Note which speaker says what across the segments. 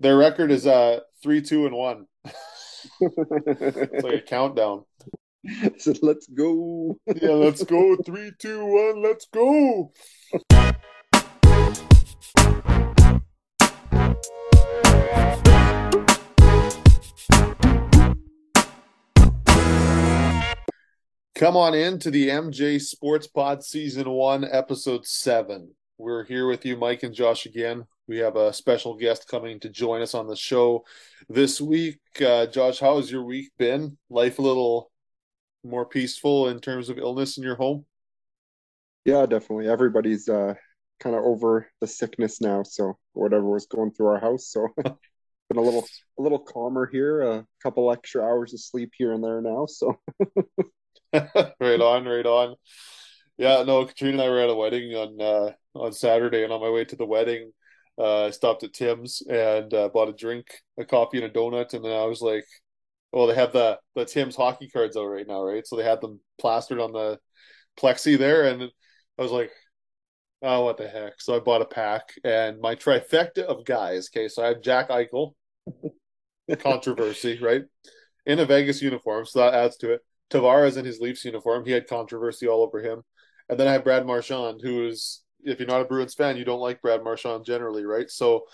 Speaker 1: Their record is uh three, two, and one. it's like a countdown.
Speaker 2: So let's go.
Speaker 1: Yeah, let's go. Three, two, one, let's go. Come on in to the MJ Sports Pod Season 1, Episode 7. We're here with you, Mike and Josh, again. We have a special guest coming to join us on the show this week. Uh, Josh, how has your week been? Life a little more peaceful in terms of illness in your home?
Speaker 2: Yeah, definitely. Everybody's uh, kind of over the sickness now, so whatever was going through our house. So been a little a little calmer here. A couple extra hours of sleep here and there now. So
Speaker 1: right on, right on. Yeah, no, Katrina and I were at a wedding on uh, on Saturday, and on my way to the wedding, uh, I stopped at Tim's and uh, bought a drink, a coffee, and a donut, and then I was like, "Well, they have the the Tim's hockey cards out right now, right?" So they had them plastered on the plexi there, and I was like, "Oh, what the heck?" So I bought a pack, and my trifecta of guys. Okay, so I have Jack Eichel, controversy, right, in a Vegas uniform, so that adds to it. Tavares in his Leafs uniform, he had controversy all over him. And then I have Brad Marchand, who is, if you're not a Bruins fan, you don't like Brad Marchand generally, right? So,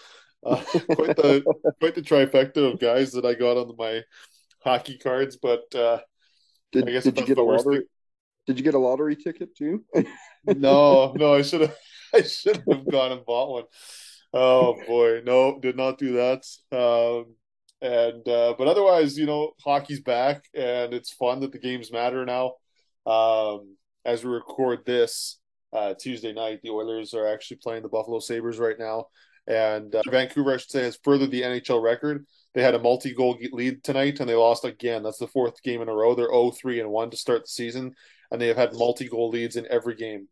Speaker 1: uh, quite the quite the trifecta of guys that I got on my hockey cards. But uh,
Speaker 2: did, did you get a lottery? Thing... Did you get a lottery ticket too?
Speaker 1: no, no, I should have. I should have gone and bought one. Oh boy, no, did not do that. Um, and uh, but otherwise, you know, hockey's back, and it's fun that the games matter now. Um, as we record this uh, Tuesday night, the Oilers are actually playing the Buffalo Sabres right now, and uh, Vancouver, I should say, has furthered the NHL record. They had a multi-goal lead tonight, and they lost again. That's the fourth game in a row. They're 0-3 and one to start the season, and they have had multi-goal leads in every game.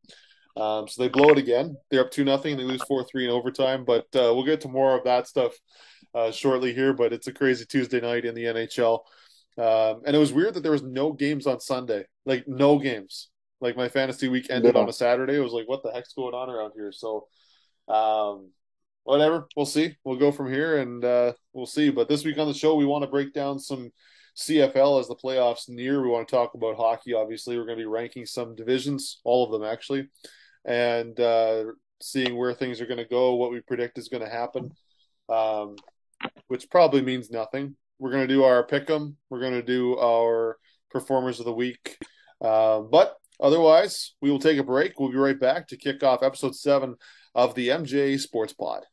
Speaker 1: Um, so they blow it again. They're up two nothing. And they lose four three in overtime. But uh, we'll get to more of that stuff uh, shortly here. But it's a crazy Tuesday night in the NHL, um, and it was weird that there was no games on Sunday. Like no games. Like my fantasy week ended yeah. on a Saturday. It was like, what the heck's going on around here? So, um, whatever. We'll see. We'll go from here, and uh, we'll see. But this week on the show, we want to break down some CFL as the playoffs near. We want to talk about hockey. Obviously, we're going to be ranking some divisions, all of them actually, and uh, seeing where things are going to go, what we predict is going to happen. Um, which probably means nothing. We're going to do our pick 'em. We're going to do our performers of the week. Uh, but otherwise, we will take a break. We'll be right back to kick off episode seven of the MJ Sports Pod.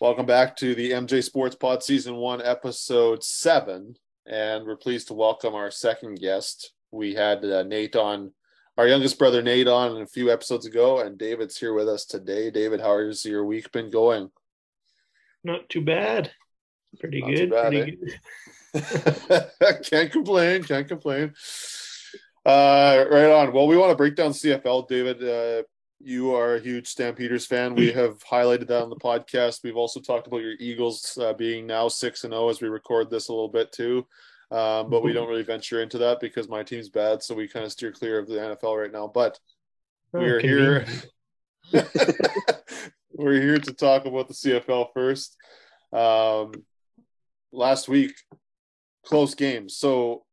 Speaker 1: Welcome back to the MJ Sports Pod Season 1, Episode 7. And we're pleased to welcome our second guest, we had uh, Nate on, our youngest brother Nate on a few episodes ago, and David's here with us today. David, how has your week been going?
Speaker 3: Not too bad. Pretty Not good. Bad, pretty
Speaker 1: eh? good. can't complain. Can't complain. Uh, right on. Well, we want to break down CFL, David. Uh, you are a huge Stampeders fan. We have highlighted that on the podcast. We've also talked about your Eagles uh, being now six and zero oh as we record this a little bit too. Um, but we don't really venture into that because my team's bad, so we kind of steer clear of the NFL right now. But oh, we are here. We're here to talk about the CFL first. Um, last week, close games. So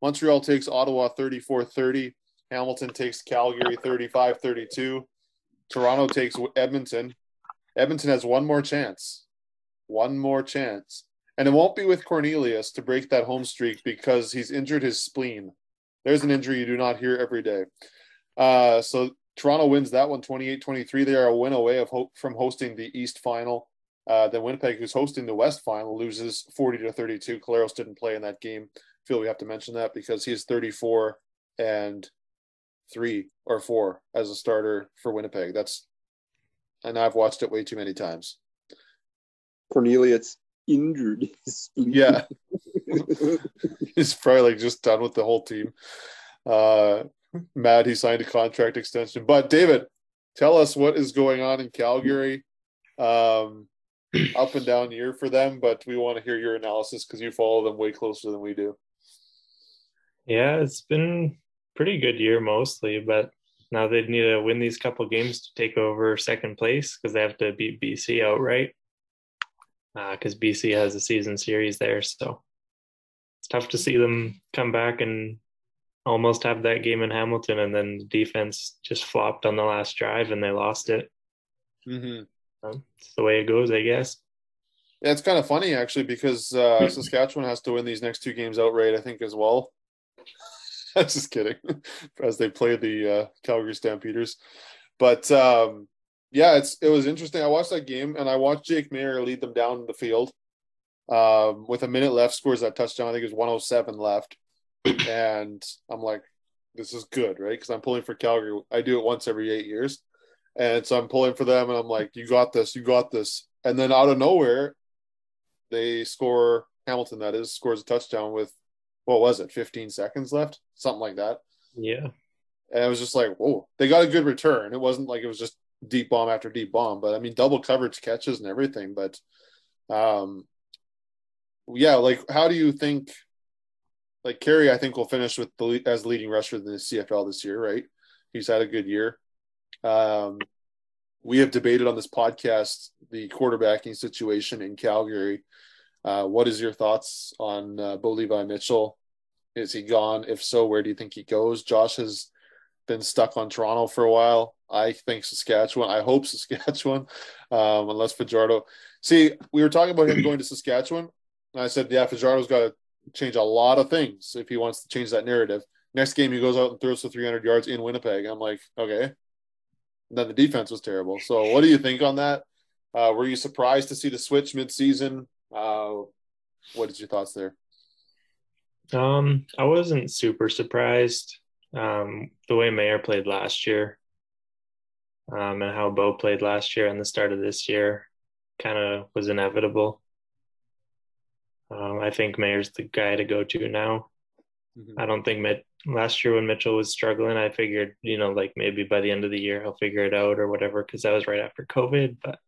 Speaker 1: Montreal takes Ottawa 34 30. Hamilton takes Calgary 35 32. Toronto takes Edmonton. Edmonton has one more chance. One more chance. And it won't be with Cornelius to break that home streak because he's injured his spleen. There's an injury you do not hear every day. Uh, so Toronto wins that one 28 23. They are a win away of hope from hosting the East final. Uh, then Winnipeg, who's hosting the West final, loses 40 to 32. Collaros didn't play in that game. I feel we have to mention that because he's 34 and three or four as a starter for Winnipeg. That's, and I've watched it way too many times.
Speaker 2: Cornelius injured.
Speaker 1: yeah, he's probably like just done with the whole team. Uh, mad he signed a contract extension. But David, tell us what is going on in Calgary. Um, up and down year for them, but we want to hear your analysis because you follow them way closer than we do.
Speaker 3: Yeah, it's been pretty good year mostly, but now they need to win these couple games to take over second place because they have to beat BC outright. Because uh, BC has a season series there, so it's tough to see them come back and almost have that game in Hamilton, and then the defense just flopped on the last drive and they lost it.
Speaker 1: Mm-hmm.
Speaker 3: Um, it's the way it goes, I guess.
Speaker 1: Yeah, it's kind of funny actually because uh, Saskatchewan has to win these next two games outright, I think, as well. I'm just kidding. As they play the uh, Calgary Stampeders, but um, yeah, it's it was interesting. I watched that game and I watched Jake Maier lead them down the field. Um, with a minute left, scores that touchdown. I think it was 107 left, and I'm like, this is good, right? Because I'm pulling for Calgary. I do it once every eight years, and so I'm pulling for them, and I'm like, you got this, you got this. And then out of nowhere, they score. Hamilton, that is, scores a touchdown with what was it, 15 seconds left, something like that.
Speaker 3: Yeah.
Speaker 1: And it was just like, whoa, they got a good return. It wasn't like it was just deep bomb after deep bomb, but I mean, double coverage catches and everything. But, um, yeah, like, how do you think? Like Carey, I think will finish with the as leading rusher in the CFL this year, right? He's had a good year. Um, we have debated on this podcast the quarterbacking situation in Calgary. Uh, what is your thoughts on uh, Bo Levi Mitchell? Is he gone? If so, where do you think he goes? Josh has been stuck on Toronto for a while. I think Saskatchewan. I hope Saskatchewan, um, unless Fajardo. See, we were talking about him going to Saskatchewan. And I said, yeah, Fajardo's got to change a lot of things if he wants to change that narrative. Next game, he goes out and throws for 300 yards in Winnipeg. I'm like, okay. And then the defense was terrible. So, what do you think on that? Uh, were you surprised to see the switch midseason? Uh, what is your thoughts there?
Speaker 3: Um, I wasn't super surprised. Um, the way Maier played last year, um, and how Bo played last year and the start of this year, kind of was inevitable. Um, I think Maier's the guy to go to now. Mm-hmm. I don't think Mit- last year when Mitchell was struggling, I figured you know like maybe by the end of the year he'll figure it out or whatever because that was right after COVID, but.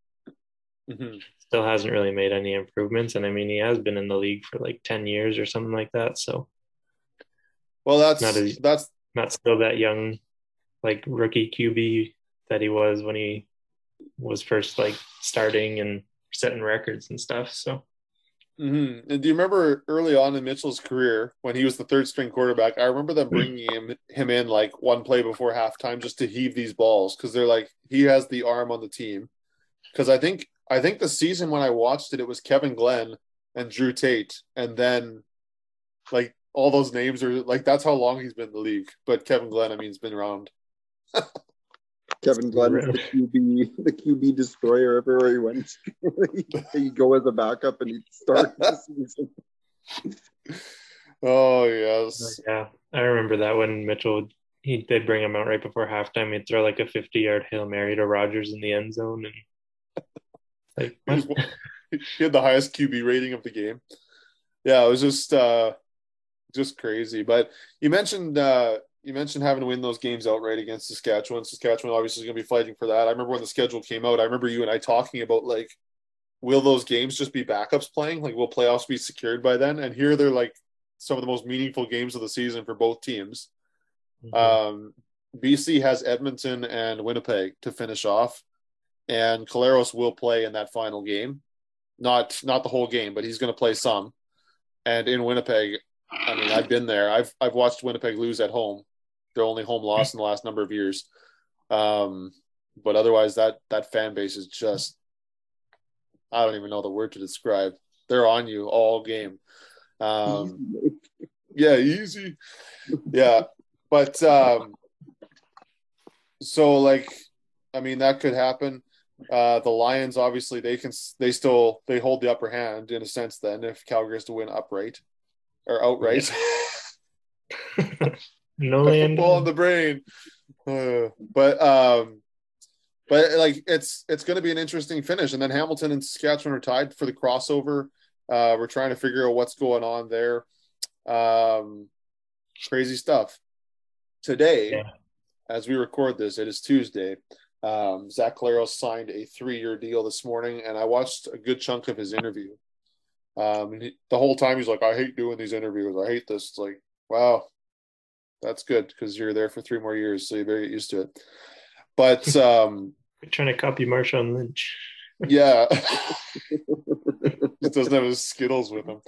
Speaker 3: Mm-hmm still hasn't really made any improvements. And I mean, he has been in the league for like 10 years or something like that. So,
Speaker 1: well, that's not as, that's
Speaker 3: not still that young, like rookie QB that he was when he was first like starting and setting records and stuff. So,
Speaker 1: mm-hmm. and do you remember early on in Mitchell's career when he was the third string quarterback? I remember them bringing him him in like one play before halftime just to heave these balls because they're like he has the arm on the team. Because I think I think the season when I watched it, it was Kevin Glenn and Drew Tate, and then like all those names are like that's how long he's been in the league. But Kevin Glenn, I mean, has been around.
Speaker 2: Kevin Glenn the QB, the QB destroyer everywhere he went. he go as a backup and he start the season.
Speaker 1: Oh yes,
Speaker 3: yeah, I remember that when Mitchell he they'd bring him out right before halftime. He'd throw like a fifty-yard hail mary to Rogers in the end zone, and
Speaker 1: like, he had the highest QB rating of the game. Yeah, it was just uh, just crazy. But you mentioned uh, you mentioned having to win those games outright against Saskatchewan. Saskatchewan obviously is going to be fighting for that. I remember when the schedule came out. I remember you and I talking about like, will those games just be backups playing? Like, will playoffs be secured by then? And here they're like some of the most meaningful games of the season for both teams. Mm-hmm. Um, BC has Edmonton and Winnipeg to finish off and Collaros will play in that final game. Not not the whole game, but he's going to play some. And in Winnipeg, I mean, I've been there. I've I've watched Winnipeg lose at home. Their only home loss in the last number of years. Um, but otherwise, that that fan base is just I don't even know the word to describe. They're on you all game. Um, yeah, easy. Yeah, but um, so like, I mean, that could happen. Uh, the Lions obviously they can they still they hold the upper hand in a sense. Then if Calgary has to win upright or outright,
Speaker 3: no land
Speaker 1: ball in the brain. Uh, but um, but like it's it's going to be an interesting finish. And then Hamilton and Saskatchewan are tied for the crossover. Uh, we're trying to figure out what's going on there. Um, crazy stuff. Today, yeah. as we record this, it is Tuesday. Um, Zach Collaros signed a three-year deal this morning, and I watched a good chunk of his interview. Um, he, the whole time he's like, "I hate doing these interviews. I hate this." It's like, wow, that's good because you're there for three more years, so you better get used to it. But um,
Speaker 3: trying to copy Marshawn Lynch.
Speaker 1: yeah, just doesn't have his Skittles with him.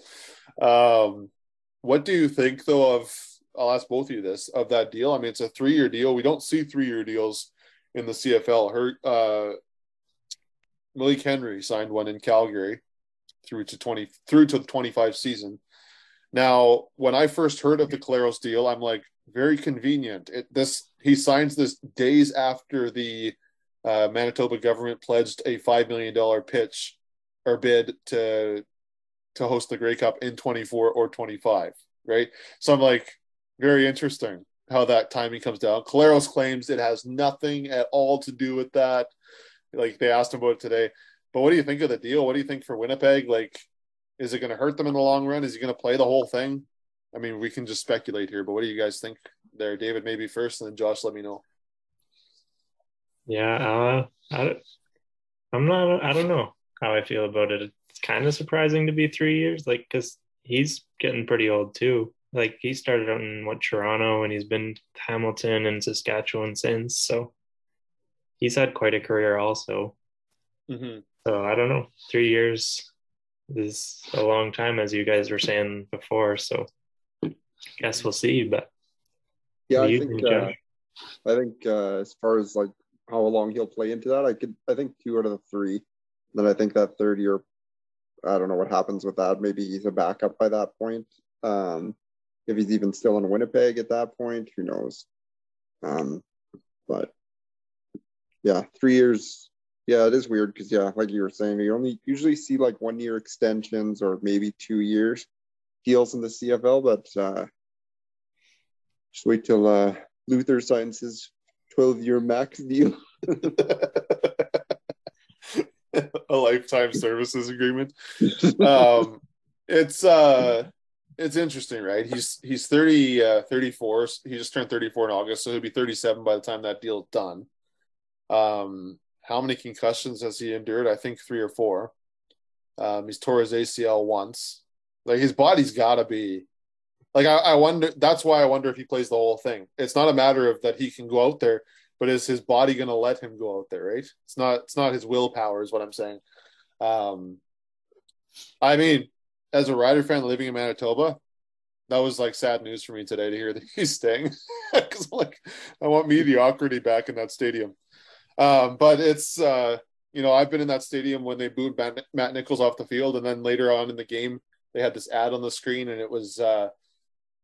Speaker 1: Um, what do you think though of? I'll ask both of you this of that deal. I mean, it's a three-year deal. We don't see three-year deals in the CFL. Her uh, Malik Henry signed one in Calgary through to twenty through to the twenty-five season. Now, when I first heard of the Collaros deal, I'm like, very convenient. It, this he signs this days after the uh, Manitoba government pledged a five million dollar pitch or bid to to host the Grey Cup in 24 or 25, right? So I'm like, very interesting how that timing comes down. Collaros claims it has nothing at all to do with that. Like they asked him about it today. But what do you think of the deal? What do you think for Winnipeg? Like, is it going to hurt them in the long run? Is he going to play the whole thing? I mean, we can just speculate here, but what do you guys think there? David, maybe first, and then Josh, let me know.
Speaker 3: Yeah, uh, I, I'm not. I don't know how I feel about it. It's kind of surprising to be three years, like because he's getting pretty old too. Like he started out in what Toronto, and he's been Hamilton and Saskatchewan since. So he's had quite a career, also.
Speaker 1: Mm-hmm.
Speaker 3: So I don't know. Three years is a long time, as you guys were saying before. So I guess we'll see. But
Speaker 2: yeah, I think uh, I think uh, as far as like how long he'll play into that, I could I think two out of the three. Then I think that third year, I don't know what happens with that. Maybe he's a backup by that point. Um, if he's even still in Winnipeg at that point, who knows? Um, but yeah, three years. Yeah, it is weird because yeah, like you were saying, you only usually see like one year extensions or maybe two years deals in the CFL, but uh, just wait till uh, Luther signs his 12 year max deal.
Speaker 1: a lifetime services agreement. Um, it's uh, it's interesting, right? He's he's 30, uh, 34. He just turned 34 in August, so he'll be 37 by the time that deal's done. Um, how many concussions has he endured? I think three or four. Um, he's tore his ACL once. Like his body's got to be like I, I wonder. That's why I wonder if he plays the whole thing. It's not a matter of that he can go out there, but is his body going to let him go out there? Right? It's not. It's not his willpower, is what I'm saying. Um, I mean, as a Rider fan living in Manitoba, that was like sad news for me today to hear that he's staying because like I want mediocrity back in that stadium. Um, but it's uh, you know I've been in that stadium when they booed Matt Nichols off the field, and then later on in the game they had this ad on the screen, and it was uh,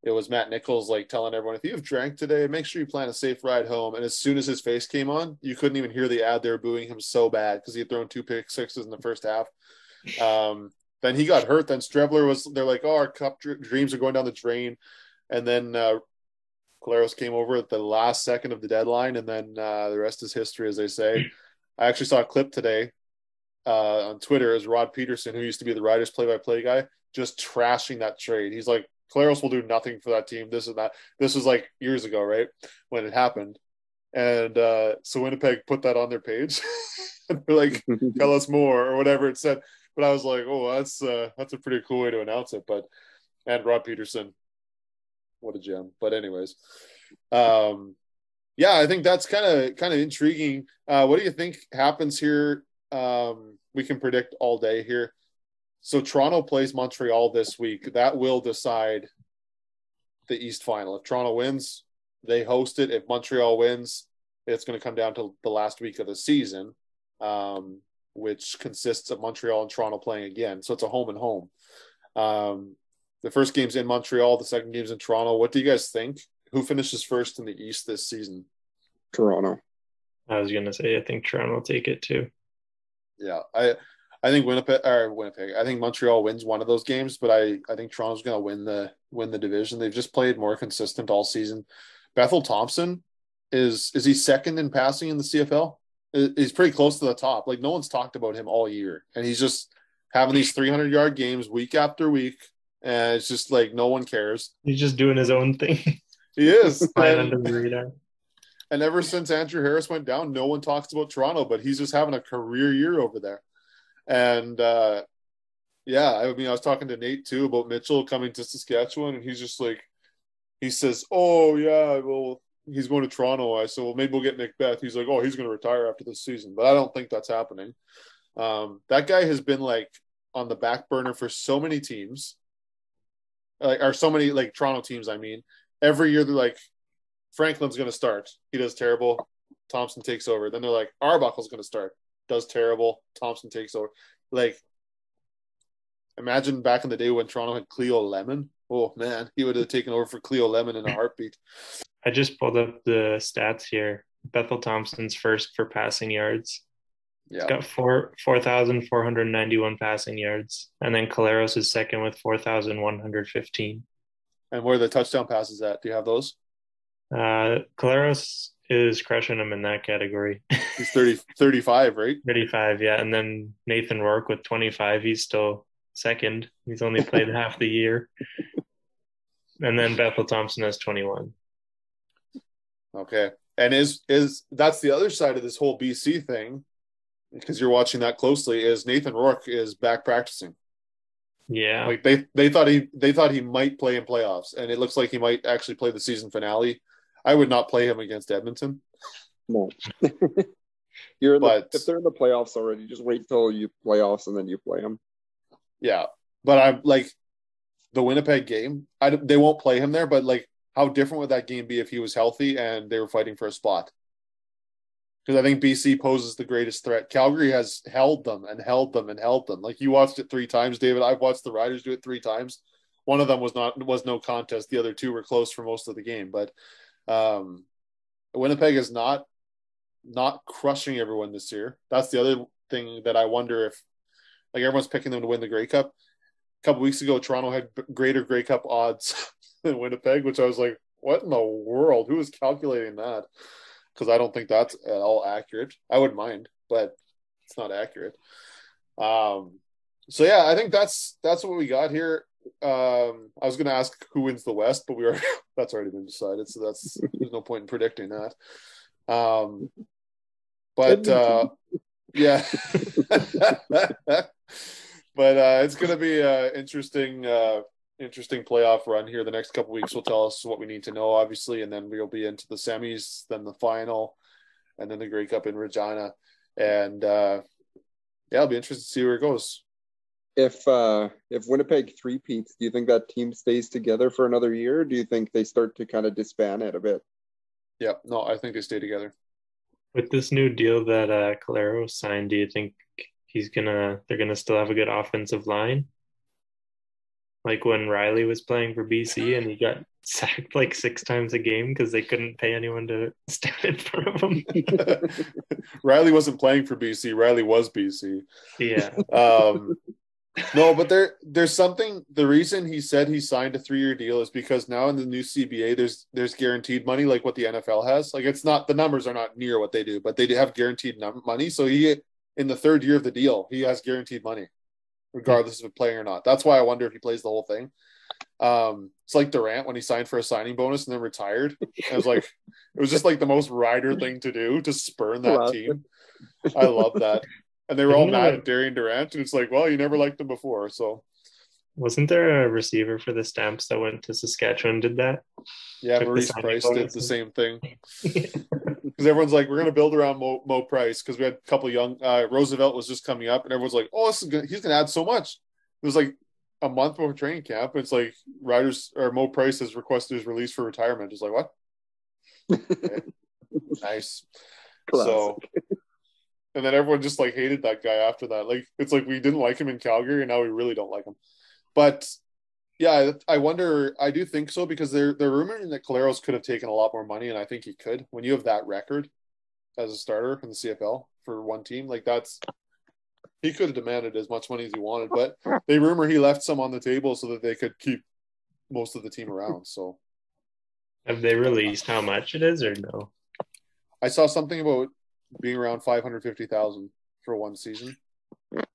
Speaker 1: it was Matt Nichols like telling everyone, if you've drank today, make sure you plan a safe ride home. And as soon as his face came on, you couldn't even hear the ad. They were booing him so bad because he had thrown two pick sixes in the first half. Um, then he got hurt. Then Streveler was, they're like, oh, our cup dreams are going down the drain. And then uh, Collaros came over at the last second of the deadline. And then uh, the rest is history, as they say. I actually saw a clip today uh, on Twitter as Rod Pedersen, who used to be the Riders play by play guy, just trashing that trade. He's like, Collaros will do nothing for that team. This and that. This was like years ago, right? When it happened. And uh, so Winnipeg put that on their page. they're like, tell us more or whatever it said. But I was like, oh, that's uh, that's a pretty cool way to announce it. But and Rod Pedersen, what a gem. But anyways, um, yeah, I think that's kind of kind of intriguing. Uh, what do you think happens here? Um, we can predict all day here. So Toronto plays Montreal this week. That will decide the East final. If Toronto wins, they host it. If Montreal wins, it's going to come down to the last week of the season, um, which consists of Montreal and Toronto playing again. So it's a home and home. Um, the first game's in Montreal. The second game's in Toronto. What do you guys think? Who finishes first in the East this season?
Speaker 2: Toronto.
Speaker 3: I was going to say I think Toronto will take it too.
Speaker 1: Yeah, I I think Winnipeg or Winnipeg. I think Montreal wins one of those games, but I I think Toronto's going to win the win the division. They've just played more consistent all season. Bethel Thompson is is he second in passing in the CFL? He's pretty close to the top. Like no one's talked about him all year, and he's just having these 300 yard games week after week, and it's just like no one cares.
Speaker 3: He's just doing his own thing.
Speaker 1: He is. and, and ever since Andrew Harris went down, no one talks about Toronto, but he's just having a career year over there. And uh, yeah, I mean, I was talking to Nate too about Mitchell coming to Saskatchewan, and he's just like, he says, "Oh yeah, well he's going to Toronto." I said, "Well, maybe we'll get Macbeth. He's like, "Oh, he's going to retire after this season," but I don't think that's happening. Um, that guy has been like on the back burner for so many teams, like or so many like Toronto teams. I mean, every year they're like, Franklin's going to start. He does terrible. Thompson takes over. Then they're like, Arbuckle's going to start. Does terrible. Thompson takes over. Like, imagine back in the day when Toronto had Cleo Lemon. Oh man, he would have taken over for Cleo Lemon in a heartbeat.
Speaker 3: I just pulled up the stats here. Bethel Thompson's first for passing yards. Yeah. He's got four four thousand four hundred ninety one passing yards, and then Collaros is second with four thousand one hundred fifteen.
Speaker 1: And where the touchdown passes at? Do you have those?
Speaker 3: Uh, Collaros is crushing him in that category.
Speaker 1: He's 30, 35, right?
Speaker 3: 35, yeah. And then Nathan Rourke with 25, he's still second. He's only played half the year. And then Bethel Thompson has 21.
Speaker 1: Okay. And is is that's the other side of this whole BC thing, because you're watching that closely, is Nathan Rourke is back practicing.
Speaker 3: Yeah.
Speaker 1: Like they they thought he they thought he might play in playoffs, and it looks like he might actually play the season finale. I would not play him against Edmonton.
Speaker 2: No. You're in but, the, if they're in the playoffs already, just wait till you playoffs and then you play them.
Speaker 1: Yeah, but I'm like the Winnipeg game. I they won't play him there, but like how different would that game be if he was healthy and they were fighting for a spot? Because I think BC poses the greatest threat. Calgary has held them and held them and held them. Like you watched it three times, David. I've watched the Riders do it three times. One of them was not was no contest. The other two were close for most of the game. But um, Winnipeg is not not crushing everyone this year. That's the other thing that I wonder if like everyone's picking them to win the Grey Cup. A couple weeks ago, Toronto had greater Grey Cup odds than Winnipeg, which I was like, what in the world? Who is calculating that? Because I don't think that's at all accurate. I wouldn't mind, but it's not accurate. Um, so yeah, I think that's that's what we got here. Um, I was going to ask who wins the West, but we are that's already been decided, so that's there's no point in predicting that. Um, but uh, yeah, but uh, it's going to be an interesting, uh, interesting playoff run here. The next couple weeks will tell us what we need to know, obviously, and then we'll be into the semis, then the final, and then the Grey Cup in Regina, and uh, yeah, it'll be interesting to see where it goes.
Speaker 2: If uh, if Winnipeg three peats, do you think that team stays together for another year? do you think they start to kind of disband it a bit?
Speaker 1: Yeah, no, I think they stay together.
Speaker 3: With this new deal that uh, Calero signed, do you think he's gonna they're gonna still have a good offensive line. Like when Reilly was playing for BC and he got sacked like six times a game because they couldn't pay anyone to stand in front of him.
Speaker 1: Reilly wasn't playing for BC. Reilly was BC.
Speaker 3: Yeah.
Speaker 1: Um, no, but there there's something. The reason he said he signed a three year deal is because now in the new CBA there's there's guaranteed money like what the NFL has. Like it's not the numbers are not near what they do, but they do have guaranteed num- money. So he in the third year of the deal, he has guaranteed money, regardless of playing or not. That's why I wonder if he plays the whole thing. Um, it's like Durant when he signed for a signing bonus and then retired. it was like it was just like the most rider thing to do to spurn that team. I love that. And they were all mad at Darian Durant, and it's like, well, you never liked him before, so.
Speaker 3: Wasn't there a receiver for the Stamps that went to Saskatchewan? Did that?
Speaker 1: Yeah, Took Maurice Price did the same thing. because everyone's like, we're going to build around Mo, Mo Price because we had a couple young. Uh, Roosevelt was just coming up, and everyone's like, oh, this is gonna, he's going to add so much. It was like a month before training camp. It's like Riders or Mo Price has requested his release for retirement. Just like what? Okay. nice. Classic. So, and then everyone just like hated that guy after that. Like it's like we didn't like him in Calgary, and now we really don't like him. But yeah, I wonder. I do think so because they're they're rumoring that Collaros could have taken a lot more money, and I think he could. When you have that record as a starter in the CFL for one team, like that's he could have demanded as much money as he wanted. But they rumor he left some on the table so that they could keep most of the team around. So
Speaker 3: have they released how much it is or no?
Speaker 1: I saw something about being around five hundred fifty thousand for one season,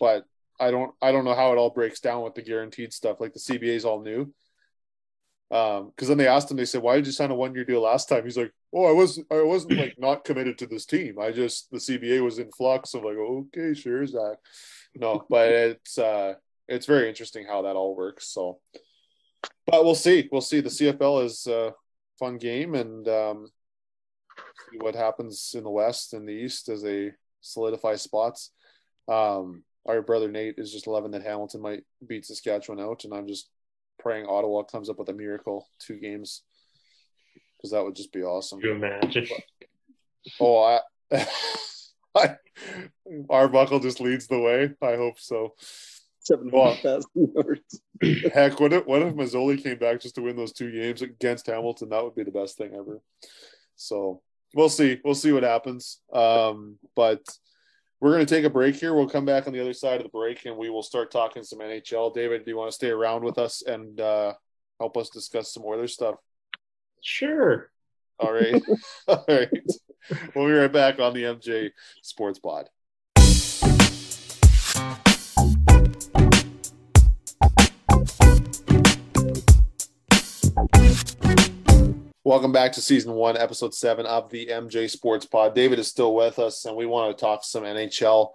Speaker 1: but I don't I don't know how it all breaks down with the guaranteed stuff. Like the CBA is all new. Um, because then they asked him, they said, "Why did you sign a one year deal last time?" He's like, "Oh, I wasn't I wasn't like not committed to this team. I just the CBA was in flux." I'm like, "Okay, sure, Zach." No, but it's uh it's very interesting how that all works. So but we'll see. We'll see. The CFL is a fun game, and um, see what happens in the West and the East as they solidify spots. Um, our brother Nate is just loving that Hamilton might beat Saskatchewan out, and I'm just praying Ottawa comes up with a miracle two games because that would just be awesome.
Speaker 3: Can you imagine?
Speaker 1: Oh, I, I Arbuckle just leads the way. I hope so.
Speaker 2: Seven
Speaker 1: Well,
Speaker 2: yards.
Speaker 1: Heck, what if what if Masoli came back just to win those two games against Hamilton? That would be the best thing ever. So we'll see. We'll see what happens. Um, but we're going to take a break here. We'll come back on the other side of the break and we will start talking some NHL. David, do you want to stay around with us and uh, help us discuss some Oilers stuff?
Speaker 3: Sure.
Speaker 1: All right. All right. We'll be right back on the MJ Sports Pod. Welcome back to season one, episode seven of the MJ Sports Pod. David is still with us, and we want to talk some NHL.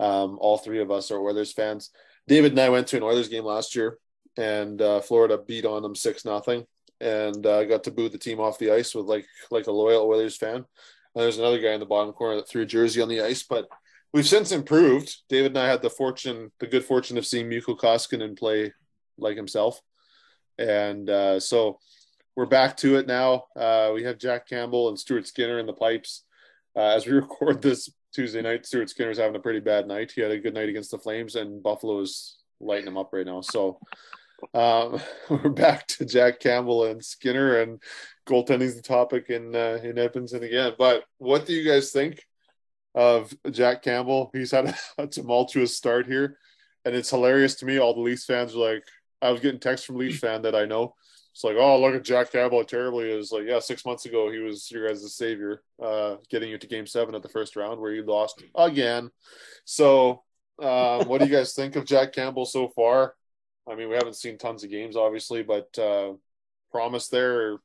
Speaker 1: Um, all three of us are Oilers fans. David and I went to an Oilers game last year, and uh, Florida beat on them six nothing, and uh, got to boo the team off the ice with like like a loyal Oilers fan. And there's another guy in the bottom corner that threw a jersey on the ice, but we've since improved. David and I had the fortune, the good fortune of seeing Mikko Koskinen play like himself, and uh, so we're back to it now. Uh, we have Jack Campbell and Stuart Skinner in the pipes. Uh, as we record this Tuesday night, Stuart Skinner's having a pretty bad night. He had a good night against the Flames, and Buffalo is lighting him up right now. So um, we're back to Jack Campbell and Skinner, and goaltending's the topic in uh, in Edmonton again. But what do you guys think of Jack Campbell? He's had a, a tumultuous start here, and it's hilarious to me. All the Leafs fans are like, I was getting texts from Leafs fan that I know it's like, oh, look at Jack Campbell, how terrible he is. Like, yeah, six months ago, he was your guys' savior, uh, getting you to game seven at the first round where you lost again. So, um, what do you guys think of Jack Campbell so far? I mean, we haven't seen tons of games, obviously, but uh, promise there. Or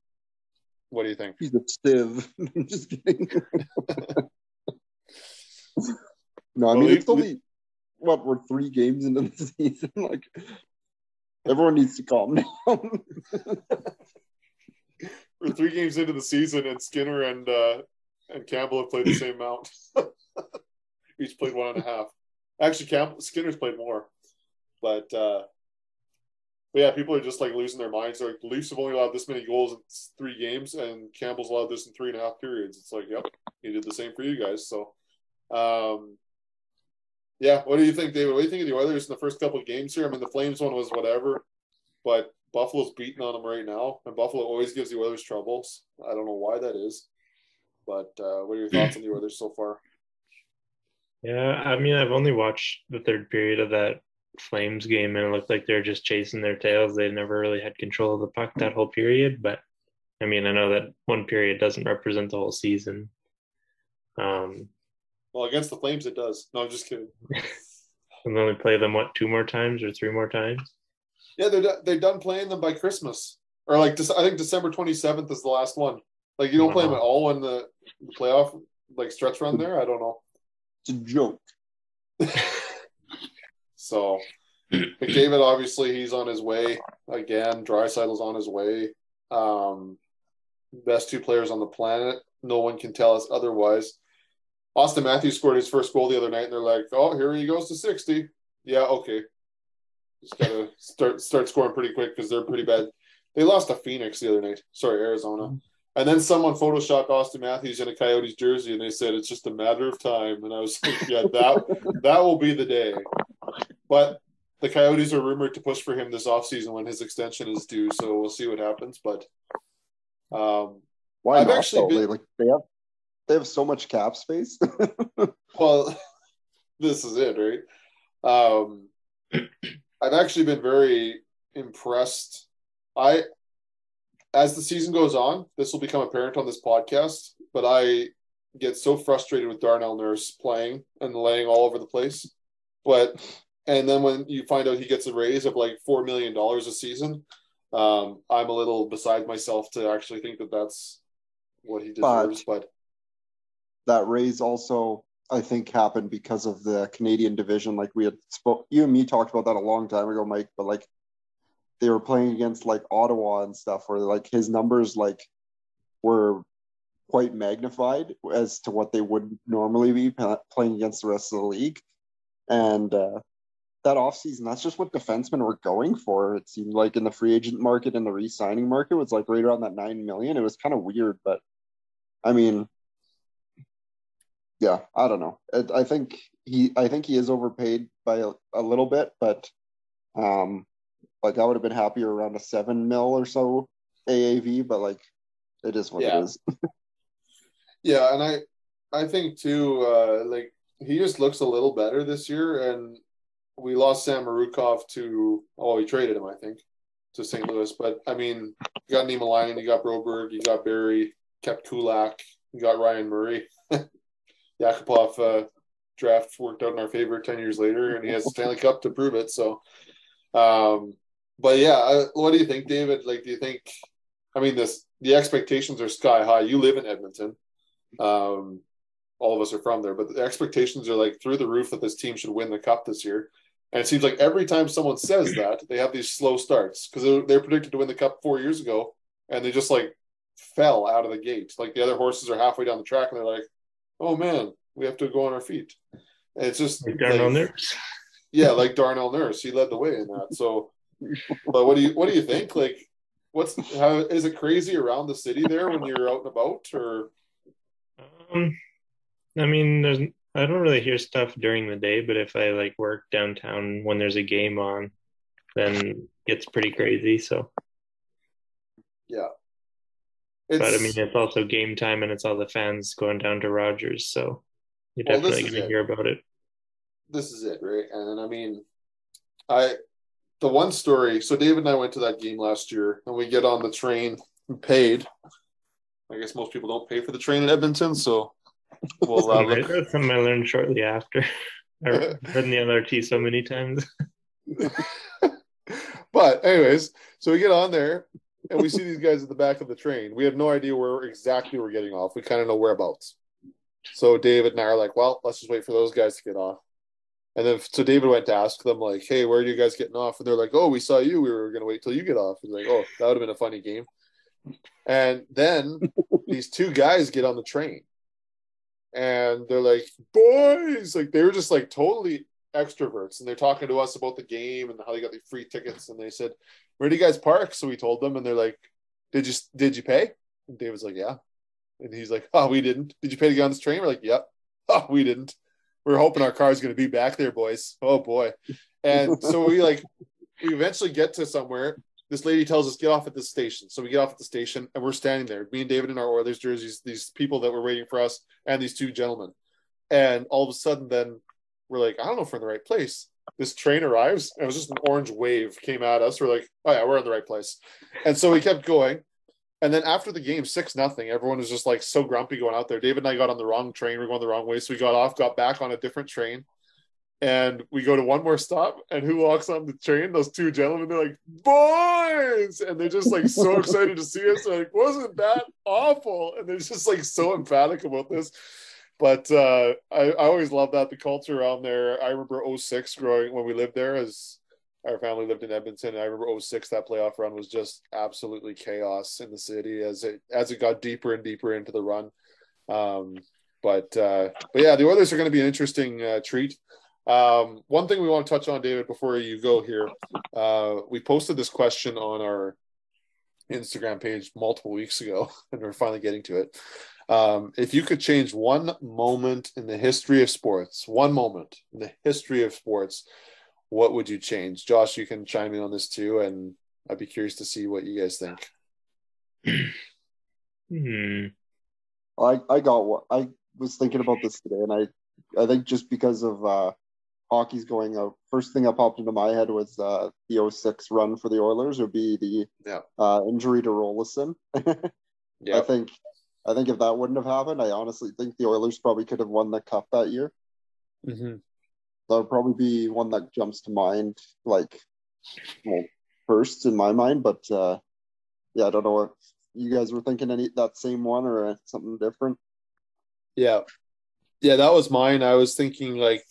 Speaker 1: what do you think?
Speaker 2: He's a sieve. I'm just kidding. no, I mean it's only what we're three games into the season. Like everyone needs to calm down.
Speaker 1: We're three games into the season, and Skinner and uh, and Campbell have played the same amount. Each played one and a half. Actually, Campbell Skinner's played more, but uh, but yeah, people are just like losing their minds. They're like Leafs have only allowed this many goals in three games, and Campbell's allowed this in three and a half periods. It's like, yep, he did the same for you guys. So, um, yeah, what do you think, David? What do you think of the Oilers in the first couple of games here? I mean, the Flames one was whatever, but Buffalo's beating on them right now, and Buffalo always gives the Oilers troubles. I don't know why that is, but uh, what are your thoughts on the Oilers so far?
Speaker 3: Yeah, I mean, I've only watched the third period of that Flames game, and it looked like they're just chasing their tails. They never really had control of the puck that whole period. But I mean, I know that one period doesn't represent the whole season. Um,
Speaker 1: Well, against the Flames, it does. No, I'm just kidding.
Speaker 3: and only play them what two more times or three more times.
Speaker 1: Yeah, they're do- they're done playing them by Christmas, or like Dec- I think December 27th is the last one. Like you don't play them at all when the, the playoff like stretch run there. I don't know.
Speaker 2: It's a joke.
Speaker 1: So McDavid, obviously, he's on his way again. Draisaitl's on his way. Um, best two players on the planet. No one can tell us otherwise. Auston Matthews scored his first goal the other night, and they're like, "Oh, here he goes to 60." Yeah, okay. Just gotta start start scoring pretty quick because they're pretty bad. They lost to Phoenix the other night. Sorry, Arizona. And then someone photoshopped Auston Matthews in a Coyotes jersey, and they said it's just a matter of time. And I was like, "Yeah, that that will be the day." But the Coyotes are rumored to push for him this offseason when his extension is due, so we'll see what happens. But um,
Speaker 2: Why
Speaker 1: I've
Speaker 2: not?
Speaker 1: actually
Speaker 2: though?
Speaker 1: been-
Speaker 2: They, like they have they have so much cap space.
Speaker 1: well, this is it, right? Um, I've actually been very impressed. I, as the season goes on, this will become apparent on this podcast, but I get so frustrated with Darnell Nurse playing and laying all over the place. But and then when you find out he gets a raise of like four million dollars a season, um, I'm a little beside myself to actually think that that's what he deserves. But,
Speaker 2: that raise also I think happened because of the Canadian division. Like we had spoke, you and me talked about that a long time ago, Mike. But like they were playing against like Ottawa and stuff, where like his numbers like were quite magnified as to what they would normally be playing against the rest of the league. And uh, that offseason, that's just what defensemen were going for. It seemed like in the free agent market and the re-signing market was like right around that nine million. It was kind of weird, but I mean, yeah, I don't know. I think he, I think he is overpaid by a, a little bit, but um, like I would have been happier around a seven mil or so AAV, but like it is what
Speaker 1: Yeah.
Speaker 2: it is.
Speaker 1: Yeah, and I I think too, uh, like he just looks a little better this year, and we lost Samorukov to oh we traded him I think to St. Louis, but I mean you got Niemelainen, you got Broberg, you got Barrie, kept Kulak, you got Ryan Murray, Yakupov uh, draft worked out in our favor ten years later, and he has the Stanley Cup to prove it. So, um, but yeah, uh, what do you think, David? Like, do you think? I mean, this the expectations are sky high. You live in Edmonton. Um, all of us are from there, but the expectations are like through the roof that this team should win the cup this year. And it seems like every time someone says that, they have these slow starts because they're, they're predicted to win the cup four years ago, and they just like fell out of the gate. Like the other horses are halfway down the track, and they're like, "Oh man, we have to go on our feet." And it's just
Speaker 3: Like Darnell
Speaker 1: like-
Speaker 3: Nurse.
Speaker 1: yeah, like Darnell Nurse, he led the way in that. So, but what do you what do you think? Like, what's how is it crazy around the city there when you're out and about, or
Speaker 3: Um, I mean, there's I don't really hear stuff during the day, but if I like work downtown when there's a game on, then it's pretty crazy. So,
Speaker 1: yeah?
Speaker 3: But I mean, it's also game time, and it's all the fans going down to Rogers, so you're
Speaker 1: Well,
Speaker 3: definitely gonna hear about it.
Speaker 1: this is it, right? And I mean, I the one story. So David and I went to that game last year, and we get on the train and paid. I guess most people don't pay for the train in Edmonton, so we'll uh, look.
Speaker 3: That's something I learned shortly after. I read in the LRT so many times.
Speaker 1: but anyways, so we get on there and we see these guys at the back of the train. We have no idea where exactly we're getting off. We kind of know whereabouts. So David and I are like, well, let's just wait for those guys to get off. And then so David went to ask them like, hey, where are you guys getting off? And they're like, oh, we saw you. We were gonna wait till you get off. He's like, oh, that would have been a funny game. And then these two guys get on the train, and they're like, boys, like they were just like totally extroverts and they're talking to us about the game and how they got the free tickets and they said where do you guys park? So we told them and they're like did you did you pay? And david's like yeah. And he's like oh we didn't. Did you pay to get on this train? We're like yep. Oh we didn't. We're hoping our car's going to be back there boys. Oh boy. And so we like we eventually get to somewhere. This lady tells us get off at this station. So we get off at the station and we're standing there. Me and david in our oilers jerseys these people that were waiting for us and these two gentlemen. And all of a sudden then we're like, I don't know if we're in the right place. This train arrives, and it was just an orange wave came at us. We're like, oh yeah, we're in the right place. And so we kept going. And then after the game, six nothing, everyone was just like so grumpy going out there. David and I got on the wrong train. We are going the wrong way. So we got off, got back on a different train. And we go to one more stop, and who walks on the train? Those two gentlemen. They're like, boys! And they're just like so excited to see us. They're like, wasn't that awful? And they're just like so emphatic about this but uh, I, I always love that the culture around there. I remember 06 growing when we lived there as our family lived in Edmonton. I remember 06 that playoff run was just absolutely chaos in the city as it as it got deeper and deeper into the run. Um, but uh, but yeah, the Oilers are going to be an interesting uh, treat. Um, one thing we want to touch on, David, before you go here, uh, we posted this question on our Instagram page multiple weeks ago, and we're finally getting to it. Um, if you could change one moment in the history of sports, one moment in the history of sports, what would you change? Josh, you can chime in on this too, and I'd be curious to see what you guys think.
Speaker 3: Hmm.
Speaker 2: I I got what I was thinking about this today, and I I think just because of uh, hockey's going out, first thing that popped into my head was uh, the 06 run for the Oilers would be the
Speaker 1: Yeah.
Speaker 2: uh, injury to Roloson. I think I think if that wouldn't have happened, I honestly think the Oilers probably could have won the cup that year.
Speaker 1: Mm-hmm.
Speaker 2: That would probably be one that jumps to mind, like well, first in my mind. But uh, yeah, I don't know if you guys were thinking any that same one or something different.
Speaker 1: Yeah. Yeah, that was mine. I was thinking like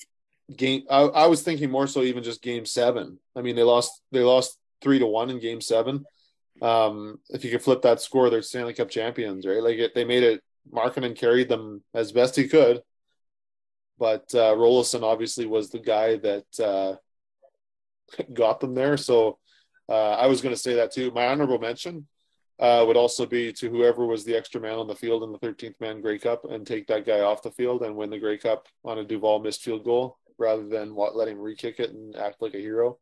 Speaker 1: game I, I was thinking more so even just game seven. I mean they lost they lost three to one in Game Seven. Um, if you could flip that score, they're Stanley Cup champions, right? Like it, they made it. Markkanen carried them as best he could, but uh, Roloson obviously was the guy that uh, got them there. So uh, I was going to say that too. My honorable mention uh, would also be to whoever was the extra man on the field in the 13th man Grey Cup and take that guy off the field and win the Grey Cup on a Duval missed field goal rather than letting him re-kick it and act like a hero.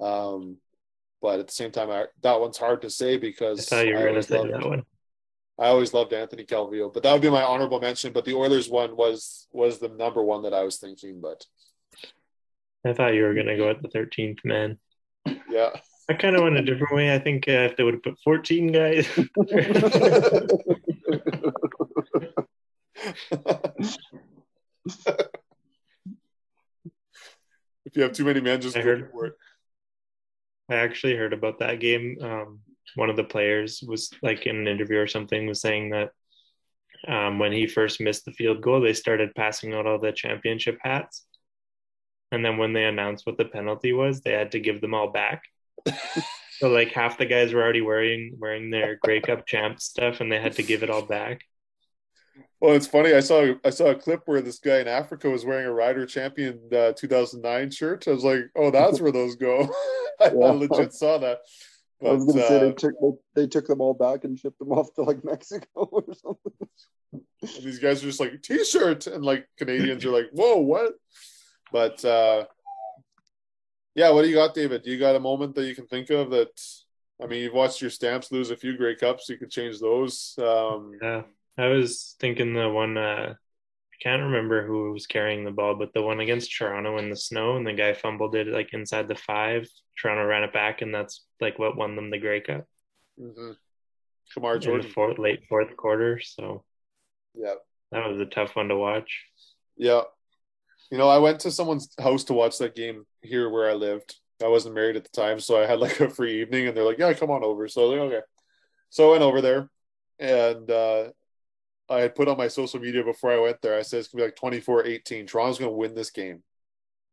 Speaker 1: Um, but at the same time, I, that one's hard to say because
Speaker 3: I thought you were going to say
Speaker 1: loved,
Speaker 3: that one.
Speaker 1: I always loved Anthony Calvillo, but that would be my honorable mention. But the Oilers one was was the number one that I was thinking. But
Speaker 3: I thought you were going to go at the 13th man.
Speaker 1: yeah.
Speaker 3: I kind of went a different way. I think uh, if they would have put 14 guys,
Speaker 1: if you have too many men, just
Speaker 3: I
Speaker 1: go for it.
Speaker 3: I actually heard about that game. Um, one of the players was like in an interview or something was saying that um, when he first missed the field goal, they started passing out all the championship hats. And then when they announced what the penalty was, they had to give them all back. so like half the guys were already wearing wearing their Grey Cup champ stuff, and they had to give it all back.
Speaker 1: Well, it's funny. I saw I saw a clip where this guy in Africa was wearing a Rider Champion uh, 2009 shirt. I was like, oh, that's where those go. I
Speaker 2: Yeah.
Speaker 1: legit saw that.
Speaker 2: I was gonna say
Speaker 1: uh,
Speaker 2: they took they, they took them all back and shipped them off to like Mexico or something.
Speaker 1: These guys are just like t-shirt and like Canadians are like, whoa, what? But uh yeah, what do you got, David? Do you got a moment that you can think of that I mean, you've watched your stamps lose a few Grey Cups, you could change those. Um
Speaker 3: Yeah, I was thinking the one. Uh, I can't remember who was carrying the ball, but the one against Toronto in the snow, and the guy fumbled it like inside the five. Toronto ran it back, and that's like what won them the Grey Cup
Speaker 1: mhm. Kamar Jordan.
Speaker 3: fourth, late fourth quarter. So
Speaker 1: Yeah.
Speaker 3: that was a tough one to watch.
Speaker 1: Yeah. You know, I went to someone's house to watch that game here where I lived. I wasn't married at the time, so I had like a free evening and they're like, Yeah, come on over. So I was like, okay. So I went over there and uh I had put on my social media before I went there. I said it's gonna be like 24-18. Toronto's gonna win this game.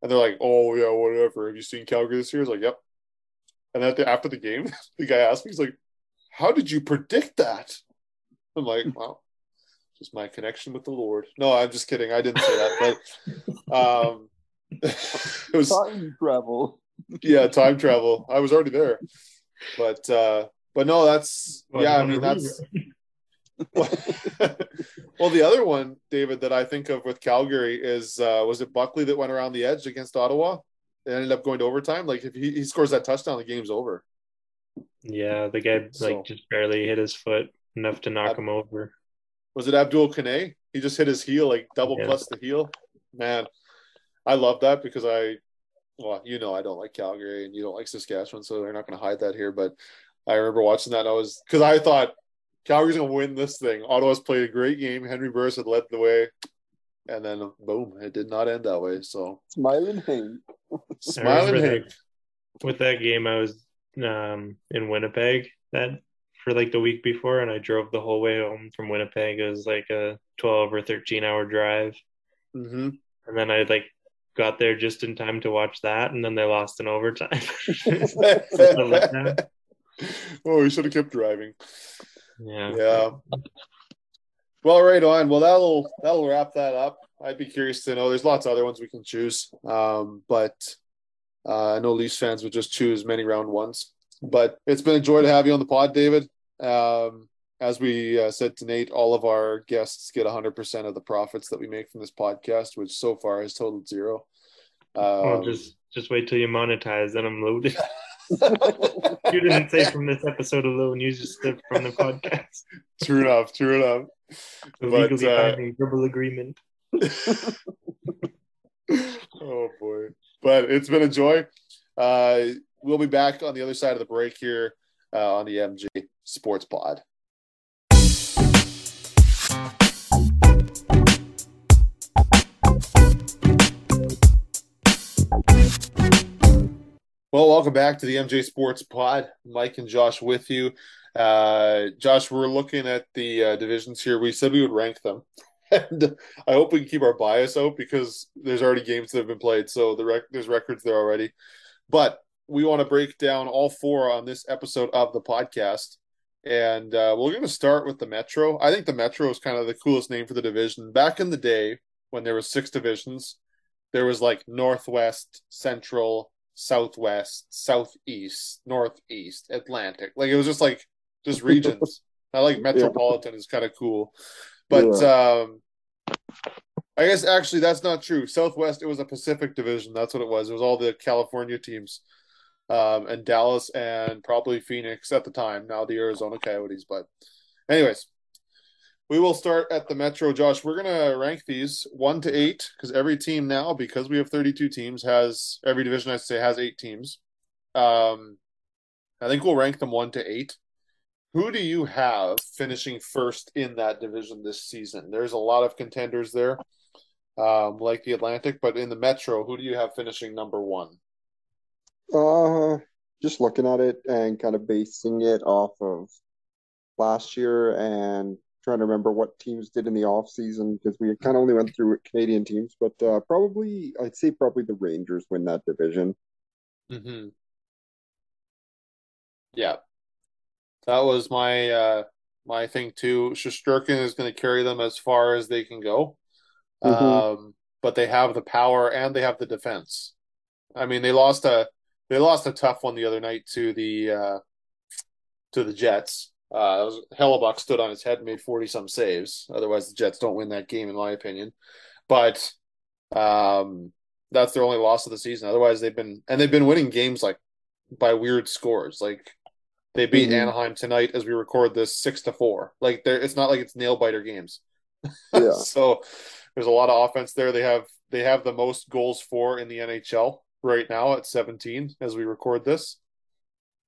Speaker 1: And they're like, Oh yeah, whatever. Have you seen Calgary this year? I was like, Yep. And then after the game, the guy asked me, he's like, How did you predict that? I'm like, Well, just my connection with the Lord. No, I'm just kidding. I didn't say that, but um it was
Speaker 2: Time travel.
Speaker 1: yeah, time travel. I was already there. But uh but no, that's yeah, I mean that's well the other one, David, that I think of with Calgary is uh was it Buckley that went around the edge against Ottawa? It ended up going to overtime. Like if he, he scores that touchdown, the game's over.
Speaker 3: yeah, the guy
Speaker 1: So-
Speaker 3: like just barely hit his foot enough to knock
Speaker 1: Ab-
Speaker 3: him over.
Speaker 1: Was it Abdul Kanneh? He just hit his heel, like double
Speaker 3: Yeah.
Speaker 1: plus the heel. Man, I love that because I well, you know I don't like Calgary and you don't like Saskatchewan, so they're not gonna hide that here. But I remember watching that and I was because I thought Calgary's gonna win this thing. Ottawa's played a great game. Henry Burris had led the way, and then boom, it did not end that way. So
Speaker 2: Smiling Hank.
Speaker 1: smiling
Speaker 3: remember
Speaker 1: Hank.
Speaker 3: with that game i was um in winnipeg that for like the week before and i drove the whole way home from winnipeg it was like a 12 or 13 hour drive
Speaker 1: hmm
Speaker 3: and then i like got there just in time to watch that and then they lost in overtime
Speaker 1: oh, we should have kept driving.
Speaker 3: Yeah
Speaker 1: Yeah. Well, right on. Well, that'll that'll wrap that up. I'd be curious to know. There's lots of other ones we can choose, um, but uh, I know Leafs fans would just choose many round ones. But it's been a joy to have you on the pod, David. Um, as we uh, said to Nate, all of our guests get 100% of the profits that we make from this podcast, which so far has totaled zero. Um,
Speaker 3: just just wait till you monetize then i'm loaded you didn't say from this episode alone you just said from the podcast
Speaker 1: true enough. True enough.
Speaker 3: the
Speaker 1: But,
Speaker 3: legally
Speaker 1: uh,
Speaker 3: binding verbal agreement
Speaker 1: oh boy but it's been a joy uh we'll be back on the other side of the break here uh, on the mj sports pod well welcome back to the mj sports pod mike and josh with you uh josh we're looking at the uh, divisions here we said we would rank them and I hope we can keep our bias out because there's already games that have been played, so the rec- there's records there already. But we want to break down all four on this episode of the podcast. And uh, we're going to start with the Metro. I think the Metro is kind of the coolest name for the division. Back in the day, when there was six divisions, there was like Northwest, Central, Southwest, Southeast, Northeast, Atlantic. Like it was just like just regions. I like metropolitan yeah. is kind of cool, but yeah. um, I guess actually that's not true. Southwest it was a Pacific division. That's what it was. It was all the California teams, um, and Dallas and probably Phoenix at the time. Now the Arizona Coyotes, but anyways, we will start at the Metro, Josh. We're gonna rank these one to eight because every team now, because we have thirty-two teams, has every division I say has eight teams. Um, I think we'll rank them one to eight. Who do you have finishing first in that division this season? There's a lot of contenders there, um, like the Atlantic, but in the Metro, who do you have finishing number one?
Speaker 2: Uh, just looking at it and kind of basing it off of last year and trying to remember what teams did in the off season because we kind of only went through Canadian teams, but uh, probably I'd say probably the Rangers win that division.
Speaker 1: Mm-hmm. Yeah, that was my uh, my thing too. Shesterkin is going to carry them as far as they can go, mm-hmm. um, but they have the power and they have the defense. I mean, they lost a they lost a tough one the other night to the uh, to the Jets uh, was, Hellebuyck stood on his head and made forty some saves. Otherwise, the Jets don't win that game, in my opinion. But um, that's their only loss of the season. Otherwise, they've been and they've been winning games like by weird scores. Like they beat mm-hmm. Anaheim tonight as we record this six to four. Like it's not like it's nail biter games. Yeah. so there's a lot of offense there. They have they have the most goals for in the NHL right now at 17 as we record this.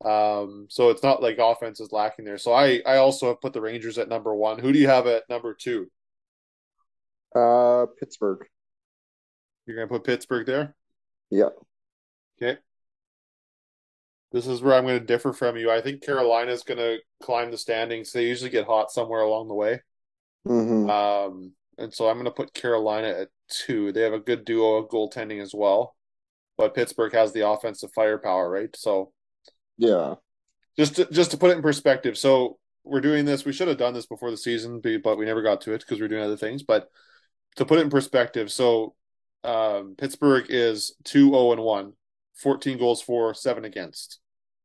Speaker 1: Um, so it's not like offense is lacking there. So I I also have put the Rangers at number one. Who do you have at number two?
Speaker 2: Uh, Pittsburgh.
Speaker 1: You're gonna put Pittsburgh there.
Speaker 2: Yeah.
Speaker 1: Okay. This is where I'm going to differ from you. I think Carolina's going to climb the standings. They usually get hot somewhere along the way.
Speaker 2: Mm-hmm.
Speaker 1: Um, and so I'm going to put Carolina at two. They have a good duo of goaltending as well, but Pittsburgh has the offensive firepower, right? So
Speaker 2: yeah.
Speaker 1: Just to, just to put it in perspective, so we're doing this. We should have done this before the season, but we never got to it because we are doing other things. But to put it in perspective, so um, Pittsburgh is 2 0 and 1, 14 goals for, 7 against.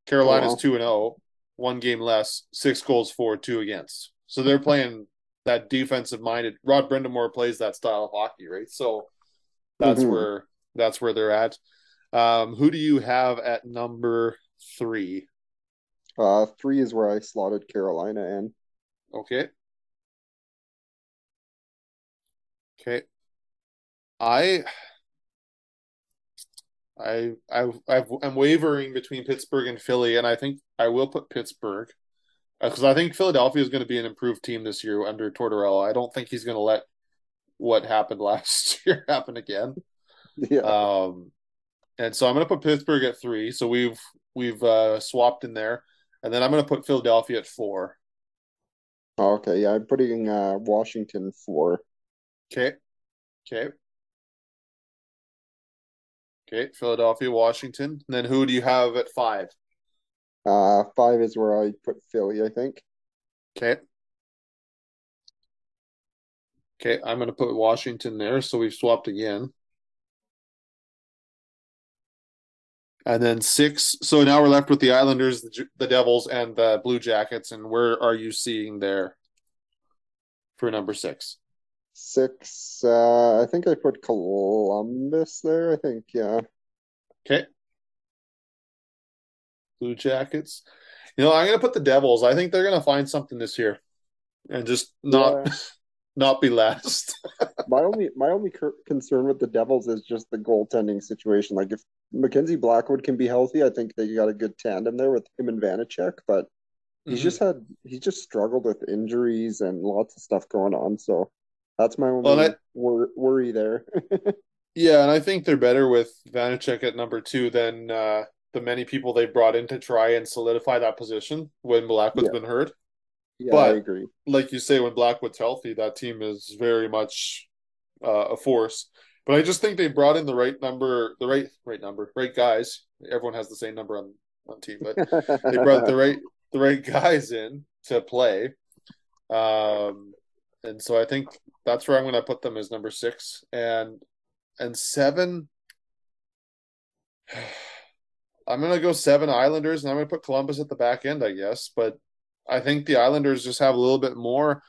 Speaker 1: Carolina's 2 and 0, one game less, 6 goals for, 2 against. So they're playing that defensive minded. Rod Brind'Amour plays that style of hockey, right? So that's mm-hmm. where that's where they're at. Um, who do you have at number three?
Speaker 2: Uh, three is where I slotted Carolina in.
Speaker 1: Okay. Okay. I, I, I, i am wavering between Pittsburgh and Philly, and I think I will put Pittsburgh because uh, I think Philadelphia is going to be an improved team this year under Tortorella. I don't think he's going to let what happened last year happen again.
Speaker 2: Yeah.
Speaker 1: Um, and so I'm going to put Pittsburgh at three. So we've we've uh, swapped in there, and then I'm going to put Philadelphia at four.
Speaker 2: Okay, yeah, I'm putting uh, Washington four.
Speaker 1: Okay, okay, okay. Philadelphia, Washington. And then who do you have at five?
Speaker 2: Uh, five is where I put Philly, I think.
Speaker 1: Okay. Okay, I'm going to put Washington there. So we've swapped again. And then six. So now we're left with the Islanders, the, the Devils, and the Blue Jackets. And where are you seeing there for number six?
Speaker 2: Six. Uh, I think I put Columbus there. I think, yeah.
Speaker 1: Okay. Blue Jackets. You know, I'm going to put the Devils. I think they're going to find something this year, and just not yeah. not be last.
Speaker 2: my only my only concern with the Devils is just the goaltending situation. Like if Mackenzie Blackwood can be healthy, I think they got a good tandem there with him and Vanecek. But he's mm-hmm. just had he's just struggled with injuries and lots of stuff going on. So that's my only well, I, wor- worry there.
Speaker 1: yeah, and I think they're better with Vanecek at number two than uh, the many people they brought in to try and solidify that position when Blackwood's yeah. been hurt.
Speaker 2: Yeah, but, I agree.
Speaker 1: Like you say, when Blackwood's healthy, that team is very much uh, a force. But I just think they brought in the right number, the right right number, right guys. Everyone has the same number on on team, but they brought the right the right guys in to play. Um, and so I think that's where I'm going to put them as number six and and seven. I'm going to go seven Islanders, and I'm going to put Columbus at the back end, I guess. But I think the Islanders just have a little bit more.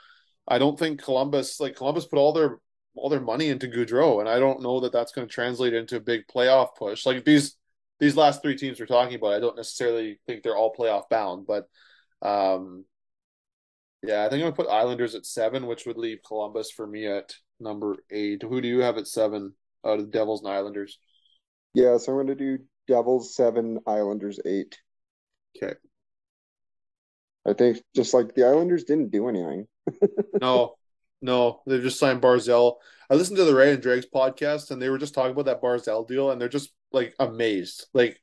Speaker 1: I don't think Columbus, like Columbus, put all their all their money into Gaudreau, and I don't know that that's going to translate into a big playoff push. Like these these last three teams we're talking about, I don't necessarily think they're all playoff bound, but um, yeah, I think I'm gonna put Islanders at seven, which would leave Columbus for me at number eight. Who do you have at seven out of the Devils and Islanders?
Speaker 2: Yeah, so I'm gonna do Devils seven, Islanders eight.
Speaker 1: Okay.
Speaker 2: I think just like the Islanders didn't do anything.
Speaker 1: no, no, they've just signed Barzal. I listened to the Ray and Dregs podcast, and they were just talking about that Barzal deal, and they're just like amazed. Like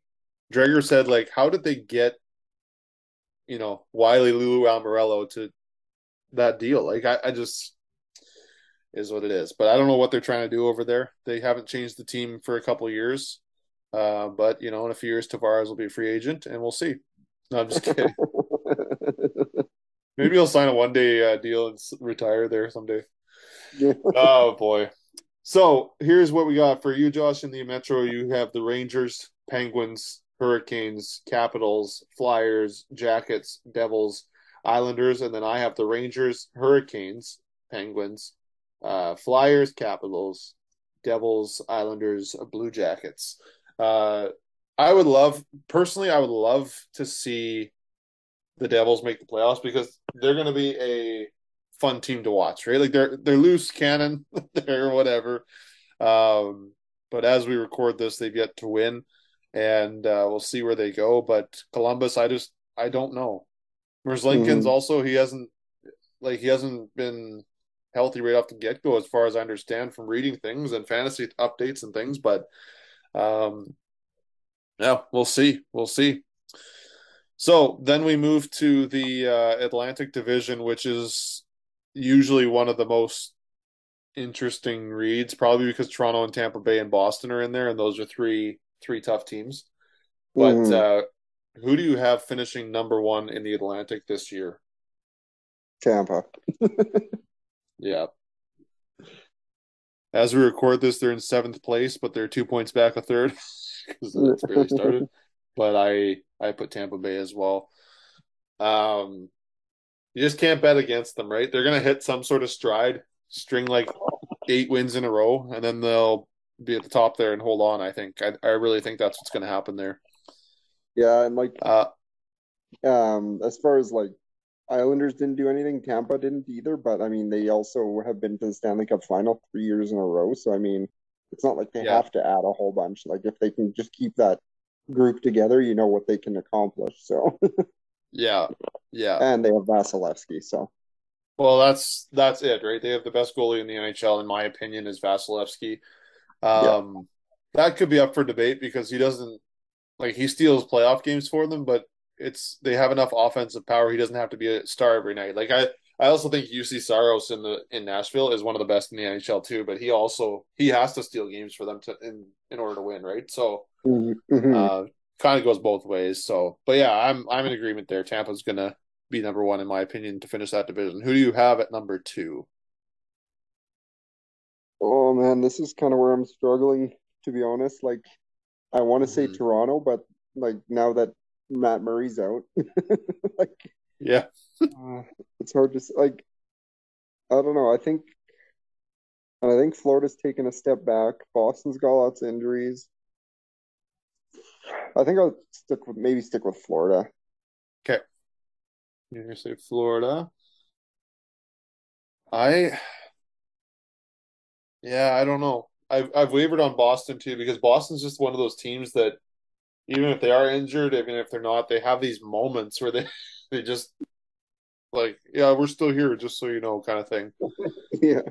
Speaker 1: Dreger said, like how did they get, you know, Wiley Lou Lamoriello to that deal? Like I, I just is what it is. But I don't know what they're trying to do over there. They haven't changed the team for a couple years. Uh, but you know, in a few years, Tavares will be a free agent, and we'll see. No, I'm just kidding. Maybe he'll sign a one day uh, deal and retire there someday. Yeah. Oh boy. So here's what we got for you, Josh. In the Metro, you have the Rangers, Penguins, Hurricanes, Capitals, Flyers, Jackets, Devils, Islanders, and then I have the Rangers, Hurricanes, Penguins, uh, Flyers, Capitals, Devils, Islanders, Blue Jackets. Uh, I would love, personally, I would love to see the Devils make the playoffs because they're going to be a fun team to watch, right? Like they're they're loose cannon, they're whatever. Um, but as we record this, they've yet to win, and uh, we'll see where they go. But Columbus, I just I don't know. Lincoln's mm-hmm. also he hasn't like he hasn't been healthy right off the get go, as far as I understand from reading things and fantasy updates and things. But um, yeah, we'll see. We'll see. So then we move to the uh, Atlantic Division, which is usually one of the most interesting reads, probably because Toronto and Tampa Bay and Boston are in there, and those are three three tough teams. But mm. uh, who do you have finishing number one in the Atlantic this year?
Speaker 2: Tampa.
Speaker 1: yeah. As we record this, they're in seventh place, but they're two points back a third because it's barely started. But I I put Tampa Bay as well. Um, you just can't bet against them, right? They're gonna hit some sort of stride, string like eight wins in a row, and then they'll be at the top there and hold on. I think I I really think that's what's gonna happen there.
Speaker 2: Yeah, and like uh, um, as far as like Islanders didn't do anything, Tampa didn't either. But I mean, they also have been to the Stanley Cup final three years in a row. So I mean, it's not like they yeah. have to add a whole bunch. Like if they can just keep that group together, you know what they can accomplish. So
Speaker 1: yeah, yeah,
Speaker 2: and they have Vasilevskiy. So
Speaker 1: well, that's that's it, right? They have the best goalie in the NHL, in my opinion, is Vasilevskiy. Um, yeah. That could be up for debate because he doesn't like he steals playoff games for them, but it's they have enough offensive power. He doesn't have to be a star every night. Like I, I also think Juuse Saros in the in Nashville is one of the best in the NHL too. But he also he has to steal games for them to in in order to win, right? So Mm-hmm. Uh, kind of goes both ways. So, but yeah, I'm I'm in agreement there. Tampa's gonna be number one in my opinion to finish that division. Who do you have at number two?
Speaker 2: Oh man, this is kind of where I'm struggling to be honest. Like, I want to mm-hmm. say Toronto, but like now that Matt Murray's out, like
Speaker 1: yeah,
Speaker 2: uh, it's hard to like. I don't know. I think, I think Florida's taken a step back. Boston's got lots of injuries. I think I'll stick with maybe stick with Florida.
Speaker 1: Okay. You're gonna say Florida. I yeah, I don't know. I've I've wavered on Boston too because Boston's just one of those teams that even if they are injured, even if they're not, they have these moments where they they just like, yeah, we're still here, just so you know, kind of thing.
Speaker 2: yeah.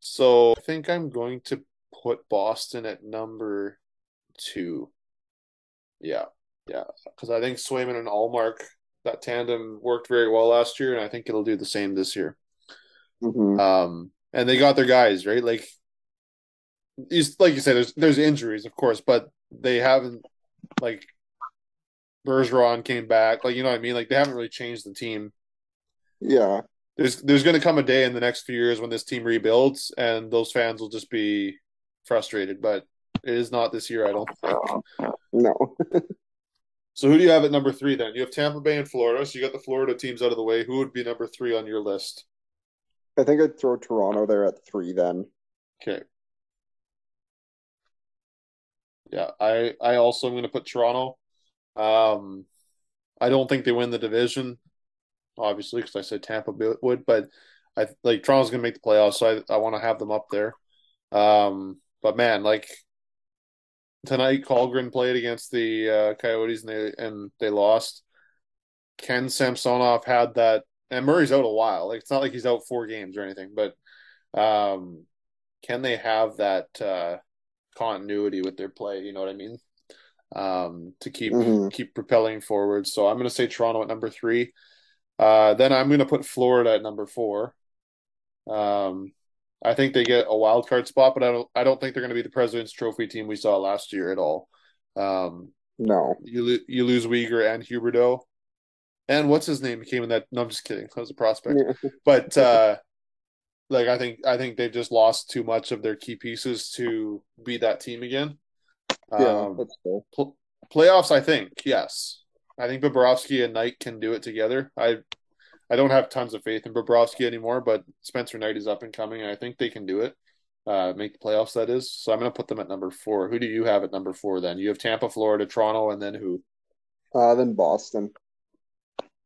Speaker 1: So I think I'm going to put Boston at number two. Yeah, yeah, because I think Swayman and Ullmark that tandem worked very well last year, and I think it'll do the same this year. Mm-hmm. Um, and they got their guys right, like like you said, there's there's injuries, of course, but they haven't like Bergeron came back. Like you know what I mean? Like they haven't really changed the team.
Speaker 2: Yeah.
Speaker 1: There's there's going to come a day in the next few years when this team rebuilds, and those fans will just be frustrated. But it is not this year, I don't think.
Speaker 2: No.
Speaker 1: so who do you have at number three? Then you have Tampa Bay and Florida. So you got the Florida teams out of the way. Who would be number three on your list?
Speaker 2: I think I'd throw Toronto there at three. Then.
Speaker 1: Okay. Yeah, I I also am going to put Toronto. Um, I don't think they win the division, obviously, because I said Tampa would, but I like Toronto's going to make the playoffs, so I, I want to have them up there. Um, but man, like tonight, Kallgren played against the uh, Coyotes and they and they lost. Ken Samsonov had that, and Murray's out a while. Like it's not like he's out four games or anything, but um, can they have that uh, continuity with their play? You know what I mean? um, to keep mm-hmm. keep propelling forward. So I'm going to say Toronto at number three. Uh, then I'm going to put Florida at number four. Um, I think they get a wild card spot, but I don't. I don't think they're going to be the President's Trophy team we saw last year at all. Um,
Speaker 2: no,
Speaker 1: you you lose Weegar and Huberdeau, and what's his name came in that. No, I'm just kidding. That was a prospect, but uh, like I think I think they've just lost too much of their key pieces to be that team again.
Speaker 2: Yeah, um, that's cool.
Speaker 1: Pl- playoffs, I think yes. I think Bobrovsky and Knight can do it together. I I don't have tons of faith in Bobrovsky anymore, but Spencer Knight is up and coming, and I think they can do it. Uh, make the playoffs, that is. So I'm going to put them at number four. Who do you have at number four then? You have Tampa, Florida, Toronto, and then who?
Speaker 2: Uh, then Boston.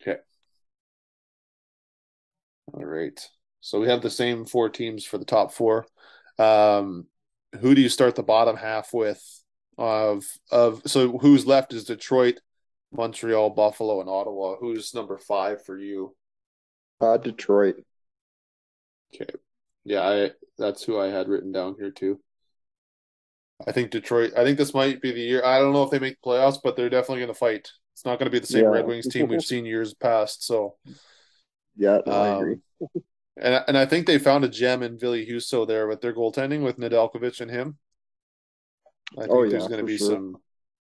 Speaker 1: Okay. All right. So we have the same four teams for the top four. Um, who do you start the bottom half with? of of so who's left is Detroit, Montreal, Buffalo, and Ottawa. Who's number five for you?
Speaker 2: Uh, Detroit.
Speaker 1: Okay, yeah, I that's who I had written down here too. I think Detroit. I think this might be the year. I don't know if they make the playoffs, but they're definitely going to fight. It's not going to be the same yeah. Red Wings team we've seen years past. So,
Speaker 2: yeah, no, um, I agree.
Speaker 1: and and I think they found a gem in Ville Husso there with their goaltending with Nedeljkovic and him. I think oh, yeah, there's going to be sure. some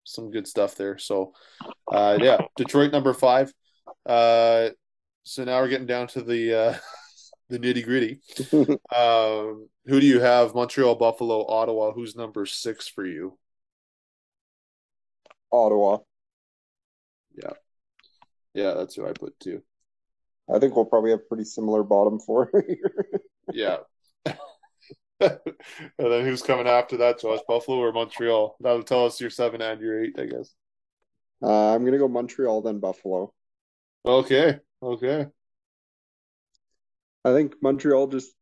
Speaker 1: some good stuff there. So, uh, yeah, Detroit number five. Uh, so now we're getting down to the uh, the nitty gritty. um, who do you have? Montreal, Buffalo, Ottawa. Who's number six for you?
Speaker 2: Ottawa.
Speaker 1: Yeah, yeah, that's who I put too.
Speaker 2: I think we'll probably have pretty similar bottom four.
Speaker 1: yeah, and then who's coming after that, Josh? Buffalo or Montreal? That'll tell us your seven and your eight, I guess.
Speaker 2: Uh, I'm gonna go Montreal then Buffalo.
Speaker 1: Okay. Okay.
Speaker 2: I think Montreal just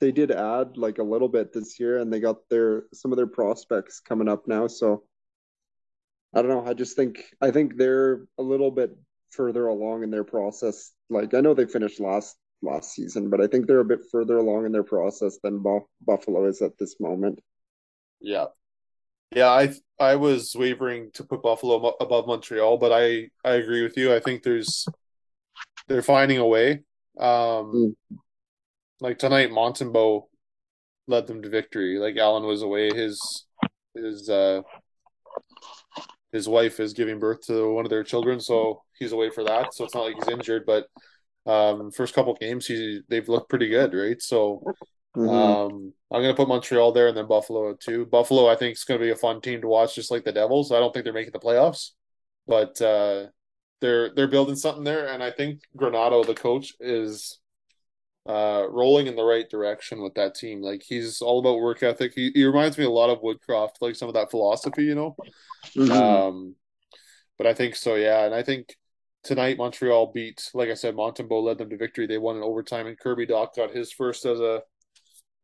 Speaker 2: they did add like a little bit this year, and they got their some of their prospects coming up now. So I don't know. I just think I think they're a little bit further along in their process. Like I know they finished last last season, but I think they're a bit further along in their process than Buffalo is at this moment.
Speaker 1: Yeah, yeah, I I was wavering to put Buffalo above Montreal, but I I agree with you. I think there's they're finding a way. Um, mm. like tonight, Montembeault led them to victory. Like Allen was away, his his uh his wife is giving birth to one of their children, so he's away for that. So it's not like he's injured, but um, first couple games, he they've looked pretty good, right? So mm-hmm. um, I'm going to put Montreal there and then Buffalo too. Buffalo, I think, is going to be a fun team to watch, just like the Devils. I don't think they're making the playoffs, but uh, they're they're building something there, and I think Granato, the coach, is uh, rolling in the right direction with that team. Like he's all about work ethic. He, he reminds me a lot of Woodcroft, like some of that philosophy, you know. Mm-hmm. Um, but I think so, yeah, and I think tonight Montreal beat, like I said, Montembeault led them to victory. They won in overtime, and Kirby Dach got his first as a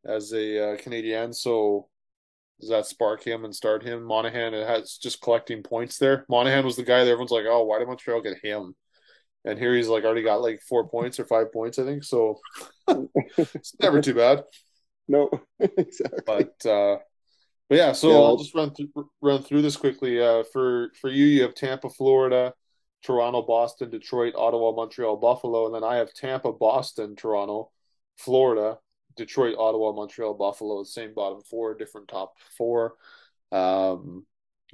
Speaker 1: as a uh, Canadian. So does that spark him and start him? Monahan it has just collecting points there. Monahan was the guy that everyone's like, oh, why did Montreal get him? And here he's like already got like four points or five points, I think. So it's never too bad.
Speaker 2: No, exactly.
Speaker 1: But uh, but yeah, so yeah, I'll just run through run through this quickly. Uh, for for you, you have Tampa, Florida, Toronto, Boston, Detroit, Ottawa, Montreal, Buffalo, and then I have Tampa, Boston, Toronto, Florida, Detroit, Ottawa, Montreal, Buffalo, same bottom four, different top four. Um,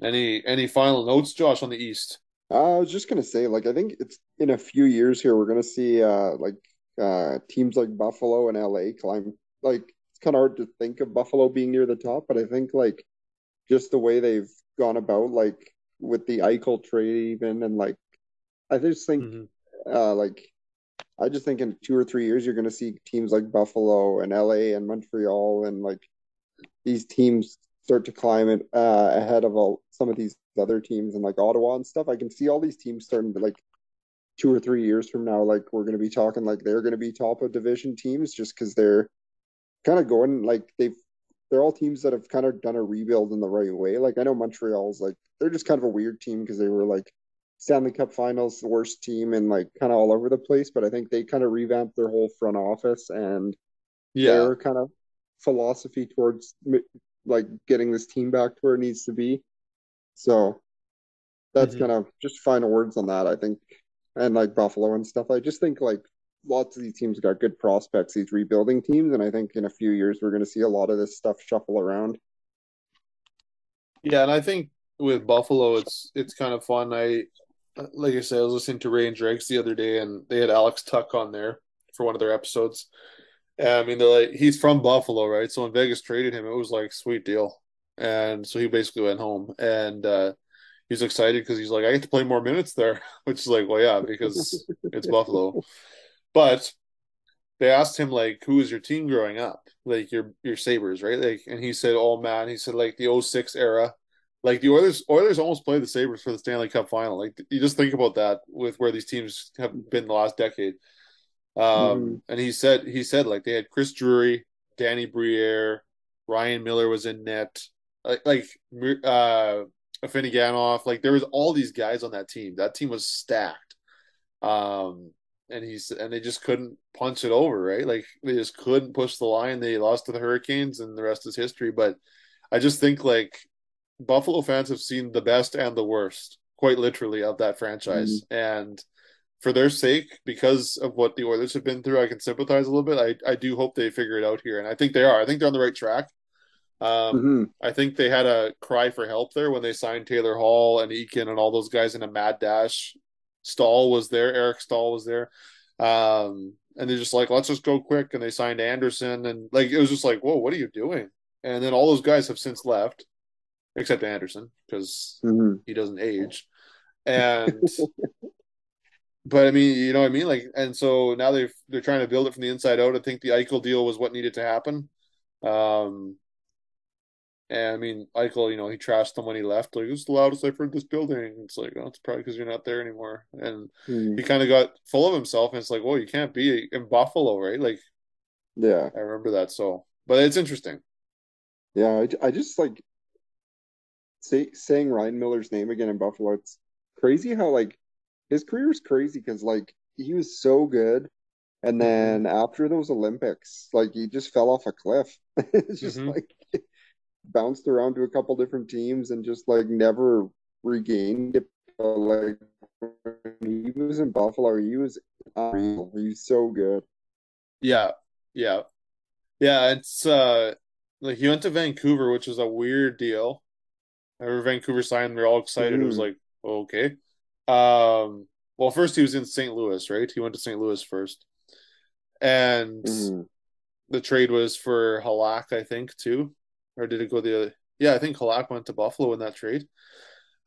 Speaker 1: any any final notes, Josh, on the East?
Speaker 2: Uh, I was just gonna say, like, I think it's in a few years here we're gonna see uh like uh teams like Buffalo and LA climb. Like, it's kind of hard to think of Buffalo being near the top, but I think like just the way they've gone about, like with the Eichel trade, even and like, I just think mm-hmm. uh like I just think in two or three years you're gonna see teams like Buffalo and LA and Montreal and like these teams start to climb it uh, ahead of all some of these other teams and like Ottawa and stuff. I can see all these teams starting to like two or three years from now, like we're going to be talking like they're going to be top of division teams just because they're kind of going like they've they're all teams that have kind of done a rebuild in the right way. Like I know Montreal's like they're just kind of a weird team because they were like Stanley Cup Finals, the worst team, and like kind of all over the place. But I think they kind of revamped their whole front office and yeah. their kind of philosophy towards like getting this team back to where it needs to be. So that's mm-hmm. kind of just final words on that, I think. And like Buffalo and stuff. I just think like lots of these teams got good prospects, these rebuilding teams, and I think in a few years we're gonna see a lot of this stuff shuffle around.
Speaker 1: Yeah, and I think with Buffalo it's it's kind of fun. I like I said, I was listening to Ray and Dregs the other day and they had Alex Tuch on there for one of their episodes. And, I mean, they're like he's from Buffalo, right? So when Vegas traded him, it was like sweet deal, and so he basically went home, and uh, he's excited because he's like, I get to play more minutes there, which is like, well, yeah, because it's Buffalo. But they asked him like, who was your team growing up, like your your Sabres, right? Like, and he said, oh man, he said like the 06 era. Like the Oilers, Oilers almost played the Sabres for the Stanley Cup final. Like you just think about that with where these teams have been the last decade um, mm-hmm. and he said he said like they had Chris Drury, Danny Briere, Ryan Miller was in net, like like uh Afinogenov, like there was all these guys on that team. That team was stacked. Um and he's and they just couldn't punch it over, right? Like they just couldn't push the line. They lost to the Hurricanes and the rest is history. But I just think like Buffalo fans have seen the best and the worst, quite literally, of that franchise. Mm-hmm. And for their sake, because of what the Oilers have been through, I can sympathize a little bit. I, I do hope they figure it out here, and I think they are. I think they're on the right track. Um, mm-hmm. I think they had a cry for help there when they signed Taylor Hall and Eakin and all those guys in a mad dash. Staal was there, Eric Staal was there, um, and they're just like, let's just go quick. And they signed Anderson, and like it was just like, whoa, what are you doing? And then all those guys have since left, except Anderson because mm-hmm. he doesn't age. And but I mean, you know what I mean? Like, and so now they're they're trying to build it from the inside out. I think the Eichel deal was what needed to happen. Um, and I mean, Eichel, you know, he trashed them when he left. Like, it's the loudest I've heard this building. It's like, oh, it's probably because you're not there anymore. And mm. he kind of got full of himself. And it's like, well, you can't be in Buffalo, right? Like,
Speaker 2: yeah,
Speaker 1: I remember that. So, but it's interesting.
Speaker 2: Yeah, I, I just like say, saying Ryan Miller's name again in Buffalo. It's crazy how like his career is crazy because like he was so good, and then mm-hmm. after those Olympics, like he just fell off a cliff. it's just mm-hmm. like bounced around to a couple different teams and just like never regained it. But like when he was in Buffalo, he was unreal. He was so good.
Speaker 1: Yeah, yeah, yeah. It's uh like he went to Vancouver, which was a weird deal. I remember Vancouver signed, we are all excited. Mm. It was mm-hmm. like, okay. Um, well, first he was in St. Louis, right? He went to St. Louis first, and mm. the trade was for Halak, I think, too, or did it go the other? Yeah, I think Halak went to Buffalo in that trade.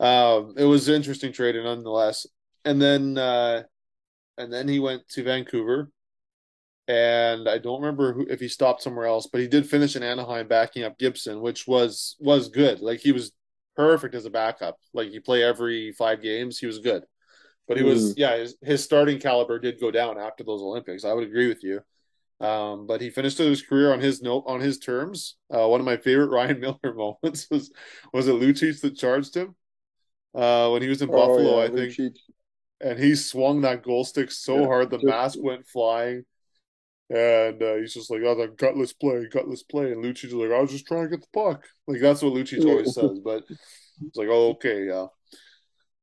Speaker 1: Um, it was an interesting trade, nonetheless. And then, uh, and then he went to Vancouver, and I don't remember who, if he stopped somewhere else, but he did finish in Anaheim, backing up Gibson, which was was good. Like he was perfect as a backup. Like you play every five games, he was good. But he mm. was, yeah, his, his, starting caliber did go down after those Olympics. I would agree with you. Um, but he finished his career on his note on his terms. Uh, one of my favorite Ryan Miller moments was was it Lucic that charged him uh, when he was in oh, Buffalo, yeah, I think, Lucic. and he swung that goal stick so yeah, hard the mask went flying. And uh, he's just like, oh, the gutless play, gutless play. And Lucic's like, I was just trying to get the puck. Like, that's what Lucic always says. But it's like, oh, okay, yeah.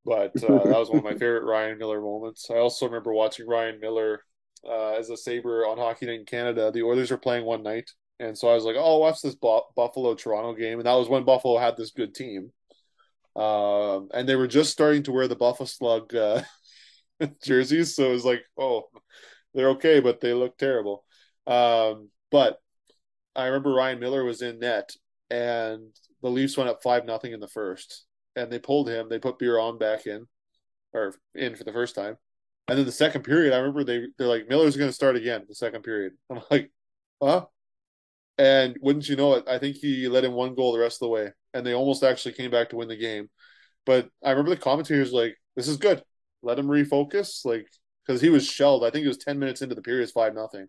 Speaker 1: But uh, that was one of my favorite Ryan Miller moments. I also remember watching Ryan Miller uh, as a Sabre on Hockey Night in Canada. The Oilers were playing one night, and so I was like, "Oh, watch this Buffalo Toronto game," and that was when Buffalo had this good team, um, and they were just starting to wear the Buffalo Slug uh, jerseys, so it was like, "Oh, they're okay, but they look terrible." Um, but I remember Ryan Miller was in net, and the Leafs went up five nothing in the first, and they pulled him. They put Biron back in, or in for the first time, and then the second period, I remember they they're like Miller's going to start again. The second period, I'm like, huh? And wouldn't you know it? I think he let in one goal the rest of the way, and they almost actually came back to win the game. But I remember the commentators like, "This is good. Let him refocus." Like because he was shelled. I think it was ten minutes into the period, it's five nothing.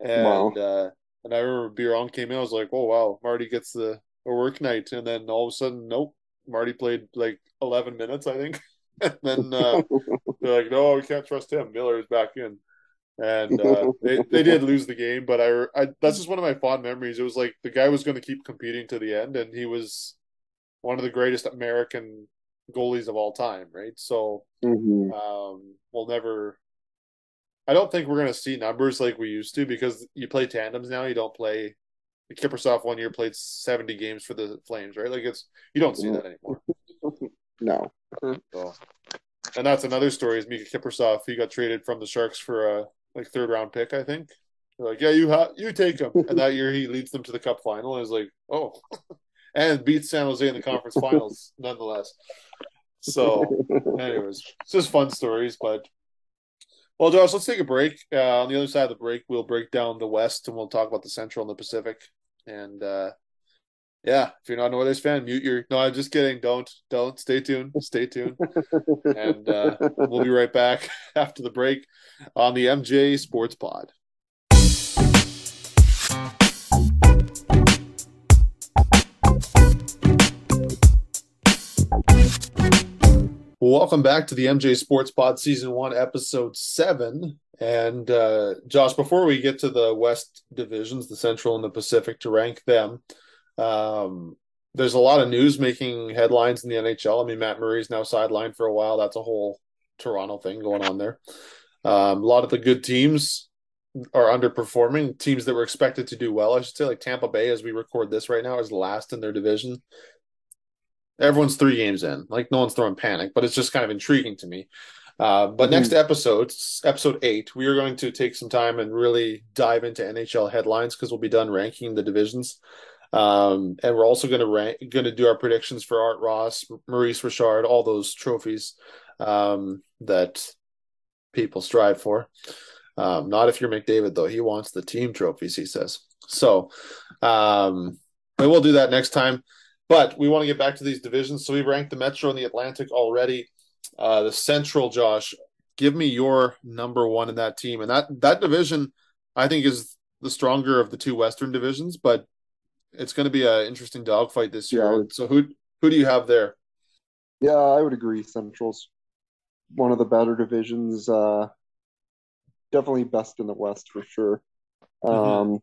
Speaker 1: And wow. uh, and I remember Biron came in. I was like, "Oh wow, Marty gets the a work night," and then all of a sudden, nope, Marty played like eleven minutes, I think. and then uh, they're like, "No, we can't trust him. Miller is back in." And uh, they they did lose the game, but I, I that's just one of my fond memories. It was like the guy was going to keep competing to the end, and he was one of the greatest American goalies of all time, right? So mm-hmm. um, we'll never I don't think we're going to see numbers like we used to because you play tandems now. You don't play. Kiprusoff one year played seventy games for the Flames, right? Like it's you don't see that anymore.
Speaker 2: No.
Speaker 1: So, and that's another story. Is Mika Kiprusoff? He got traded from the Sharks for a like third round pick, I think. They're like, yeah, you ha- you take him, and that year he leads them to the Cup final. And is like, oh, and beats San Jose in the conference finals, nonetheless. So, anyways, it's just fun stories, but well, Josh, let's take a break. Uh, on the other side of the break, we'll break down the West and we'll talk about the Central and the Pacific. And uh, yeah, if you're not an Oilers fan, mute your. No, I'm just kidding. Don't, don't. Stay tuned. Stay tuned. and uh, we'll be right back after the break on the MJ Sports Pod. Welcome back to the MJ Sports Pod Season 1, Episode 7. And uh, Josh, before we get to the West divisions, the Central and the Pacific, to rank them, um, there's a lot of news making headlines in the NHL. I mean, Matt Murray's now sidelined for a while. That's a whole Toronto thing going on there. Um, a lot of the good teams are underperforming. Teams that were expected to do well, I should say, like Tampa Bay, as we record this right now, is last in their division everyone's three games in. Like no one's throwing panic, but it's just kind of intriguing to me. Uh, but mm-hmm. next episode, episode eight, we are going to take some time and really dive into NHL headlines because we'll be done ranking the divisions. Um, and we're also going to rank, going to do our predictions for Art Ross, Maurice Richard, all those trophies um, that people strive for. Um, not if you're McDavid though; he wants the team trophies. He says so. Um, but we'll do that next time. But we want to get back to these divisions. So we've ranked the Metro and the Atlantic already. Uh, the Central, Josh, give me your number one in that team. And that that division, I think, is the stronger of the two Western divisions. But it's going to be an interesting dogfight this year. Yeah. So who who do you have there?
Speaker 2: Yeah, I would agree. Central's one of the better divisions. Uh, definitely best in the West for sure. Mm-hmm.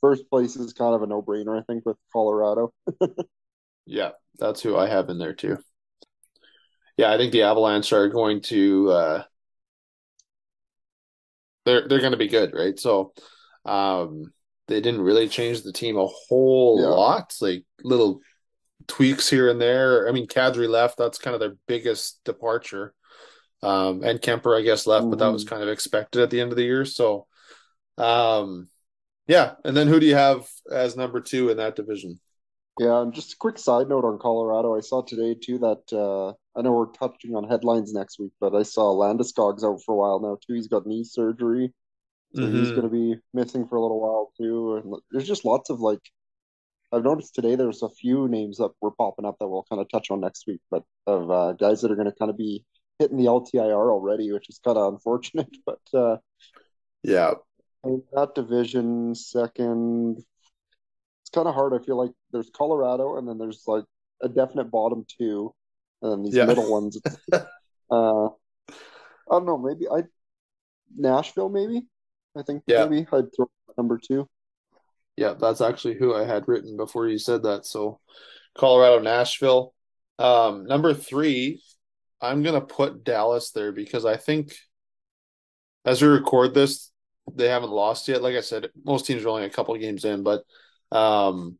Speaker 2: First place is kind of a no brainer, I think, with Colorado.
Speaker 1: yeah, that's who I have in there too. Yeah, I think the Avalanche are going to uh they're they're gonna be good, right? So um they didn't really change the team a whole yeah. lot, like little tweaks here and there. I mean, Kadri left, that's kind of their biggest departure. Um, and Kuemper, I guess, left, mm-hmm. but that was mm-hmm. kind of expected at the end of the year. So, um, yeah, and then who do you have as number two in that division?
Speaker 2: Yeah, and just a quick side note on Colorado. I saw today too that uh, I know we're touching on headlines next week, but I saw Landeskog's out for a while now too. He's got knee surgery, so mm-hmm. he's going to be missing for a little while too. And there's just lots of like, I've noticed today there's a few names that were popping up that we'll kind of touch on next week, but of uh, guys that are going to kind of be hitting the LTIR already, which is kind of unfortunate. But uh,
Speaker 1: yeah,
Speaker 2: that division, second, it's kind of hard. I feel like there's Colorado, and then there's like a definite bottom two, and then these yeah. middle ones. uh, I don't know. Maybe I Nashville. Maybe I think yeah. maybe I'd throw number two.
Speaker 1: Yeah, that's actually who I had written before you said that. So Colorado, Nashville. Um, number three, I'm gonna put Dallas there because I think as we record this, they haven't lost yet. Like I said, most teams are only a couple games in, but um,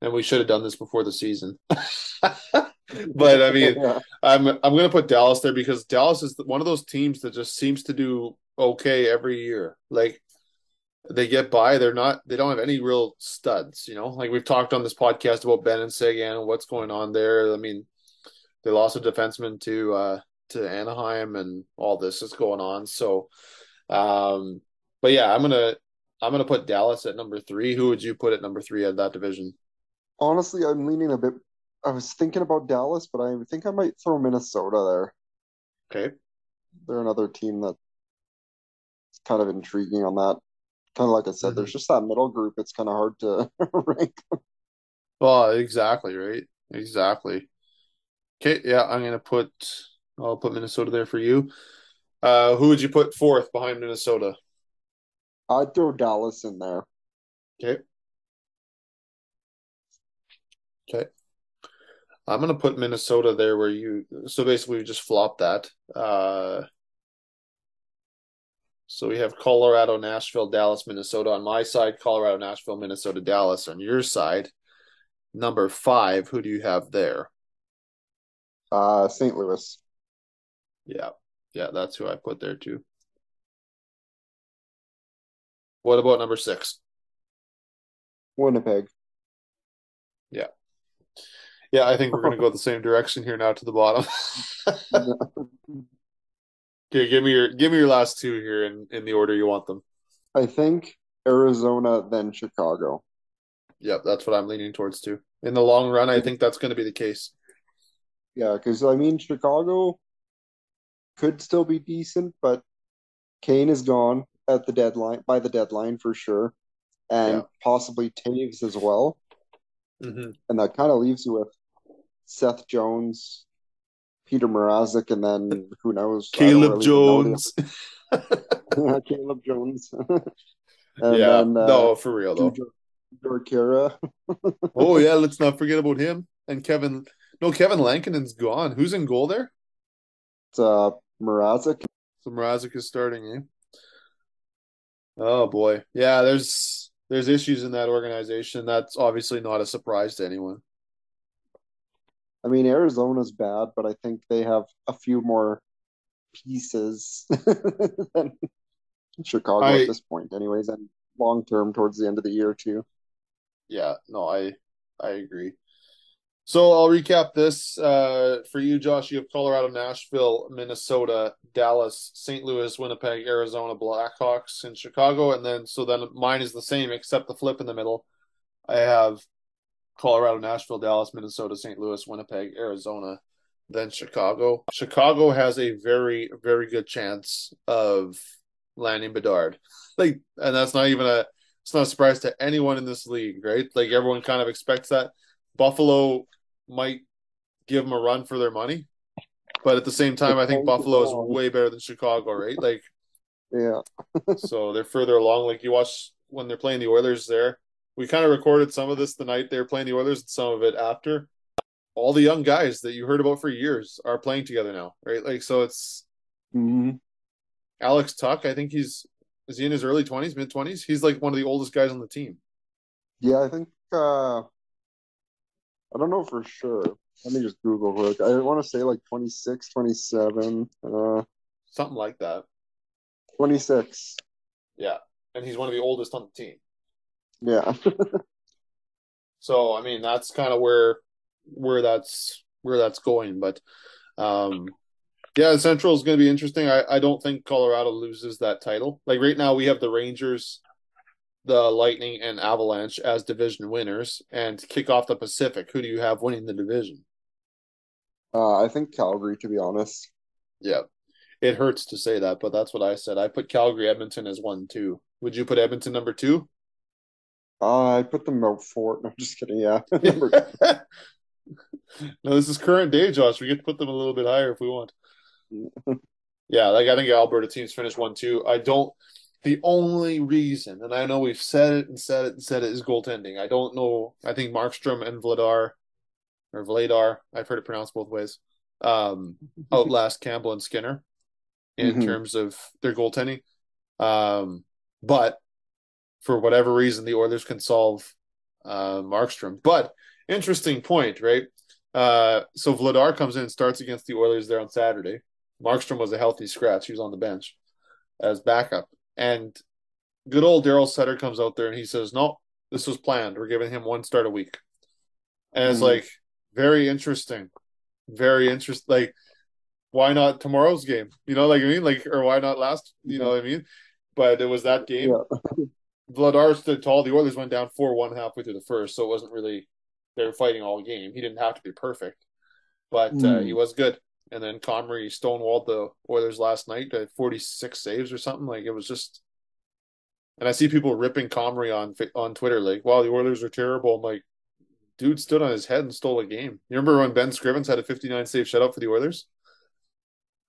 Speaker 1: and we should have done this before the season. but I mean, yeah. I'm I'm going to put Dallas there because Dallas is one of those teams that just seems to do okay every year. Like they get by, they're not they don't have any real studs. You know, like we've talked on this podcast about Benn and Seguin, what's going on there. I mean, they lost a defenseman to uh to Anaheim, and all this is going on. So, um, but yeah, I'm gonna I'm gonna put Dallas at number three. Who would you put at number three of that division?
Speaker 2: Honestly, I'm leaning a bit I was thinking about Dallas, but I think I might throw Minnesota
Speaker 1: there. Okay.
Speaker 2: They're another team that's kind of intriguing on that. Kind of like I said, mm-hmm. there's just that middle group. It's kind of hard to rank.
Speaker 1: Well, exactly, right? Exactly. Okay, yeah, I'm gonna put I'll put Minnesota there for you. Uh who would you put fourth behind Minnesota?
Speaker 2: I'd throw Dallas in there.
Speaker 1: Okay. Okay. I'm gonna put Minnesota there where you so basically we just flop that. Uh so we have Colorado, Nashville, Dallas, Minnesota on my side, Colorado, Nashville, Minnesota, Dallas on your side. Number five, who do you have there?
Speaker 2: Uh St. Louis.
Speaker 1: Yeah. Yeah, that's who I put there too. What about number six?
Speaker 2: Winnipeg.
Speaker 1: Yeah. Yeah, I think we're going to go the same direction here now to the bottom. okay, give me your give me your last two here in in the order you want them.
Speaker 2: I think Arizona, then Chicago.
Speaker 1: Yep, that's what I'm leaning towards too. In the long run, I think that's going to be the case.
Speaker 2: Yeah, because I mean, Chicago could still be decent, but Kane is gone at the deadline by the deadline for sure, and yeah. possibly Toews as well.
Speaker 1: Mm-hmm.
Speaker 2: And that kind of leaves you with Seth Jones, Peter Mrazek, and then who knows?
Speaker 1: Caleb really Jones.
Speaker 2: yeah, Caleb Jones.
Speaker 1: and yeah, then, uh, no, for real though.
Speaker 2: Dorkera.
Speaker 1: oh yeah, let's not forget about him and Kevin. No, Kevin Lankinen's gone. Who's in goal there?
Speaker 2: It's uh Mrazek.
Speaker 1: So Mrazek is starting, eh? Oh boy, yeah. There's there's issues in that organization. That's obviously not a surprise to anyone.
Speaker 2: I mean, Arizona's bad, but I think they have a few more pieces than Chicago I, at this point, anyways, and long term towards the end of the year too.
Speaker 1: Yeah, no, I I agree. So I'll recap this uh, for you, Josh. You have Colorado, Nashville, Minnesota, Dallas, St. Louis, Winnipeg, Arizona, Blackhawks, and Chicago. And then so then mine is the same except the flip in the middle. I have Colorado, Nashville, Dallas, Minnesota, St. Louis, Winnipeg, Arizona, then Chicago. Chicago has a very, very good chance of landing Bedard. Like, and that's not even a it's not a surprise to anyone in this league, right? Like everyone kind of expects that. Buffalo might give them a run for their money, but at the same time, I think Buffalo is way better than Chicago, right? Like,
Speaker 2: yeah.
Speaker 1: so they're further along. Like you watch when they're playing the Oilers there we kind of recorded some of this the night they were playing the Oilers and some of it after. All the young guys that you heard about for years are playing together now, right? Like, so it's
Speaker 2: mm-hmm.
Speaker 1: Alex Tuch. I think he's is he in his early twenties, mid twenties? He's like one of the oldest guys on the team.
Speaker 2: Yeah, I think. uh I don't know for sure. Let me just Google quick. I want to say like 26, 27. Uh,
Speaker 1: Something like that.
Speaker 2: 26.
Speaker 1: Yeah. And he's one of the oldest on the team.
Speaker 2: Yeah.
Speaker 1: so I mean that's kind of where where that's where that's going, but um yeah, Central is going to be interesting. I, I don't think Colorado loses that title. Like right now, we have the Rangers, the Lightning, and Avalanche as division winners. And kick off the Pacific, who do you have winning the division?
Speaker 2: Uh, I think Calgary, to be honest.
Speaker 1: Yeah, it hurts to say that, but that's what I said. I put Calgary, Edmonton as one, two. Would you put Edmonton number two?
Speaker 2: Uh, I put them out four. No, I'm just kidding. Yeah.
Speaker 1: no, this is current day, Josh. We get to put them a little bit higher if we want. yeah, like I think Alberta teams finished one two. I don't. The only reason, and I know we've said it and said it and said it, is goaltending. I don't know. I think Markstrom and Vladar, or Vladar, I've heard it pronounced both ways, um, outlast Campbell and Skinner. in
Speaker 2: Mhm.
Speaker 1: terms of their goaltending. Um, but for whatever reason, the Oilers can solve uh, Markstrom. But interesting point, right? Uh, so Vladar comes in and starts against the Oilers there on Saturday. Markstrom was a healthy scratch; he was on the bench as backup, and good old Daryl Sutter comes out there and he says, "No, this was planned. We're giving him one start a week," and it's
Speaker 2: Mhm.
Speaker 1: like very interesting, very interesting. Like, why not tomorrow's game? You know, like I mean, like, or why not last? You know what I mean? But it was that game.
Speaker 2: Yeah.
Speaker 1: Vladar stood tall. The Oilers went down four one halfway through the first, so it wasn't really they were fighting all game. He didn't have to be perfect, but uh,
Speaker 2: Mm.
Speaker 1: he was good. And then Comrie stonewalled the Oilers last night at forty six saves or something. Like it was just. And I see people ripping Comrie on on Twitter, like, "Wow, the Oilers are terrible." I'm like, dude stood on his head and stole a game. You remember when Ben Scrivens had a 59 save shutout for the Oilers?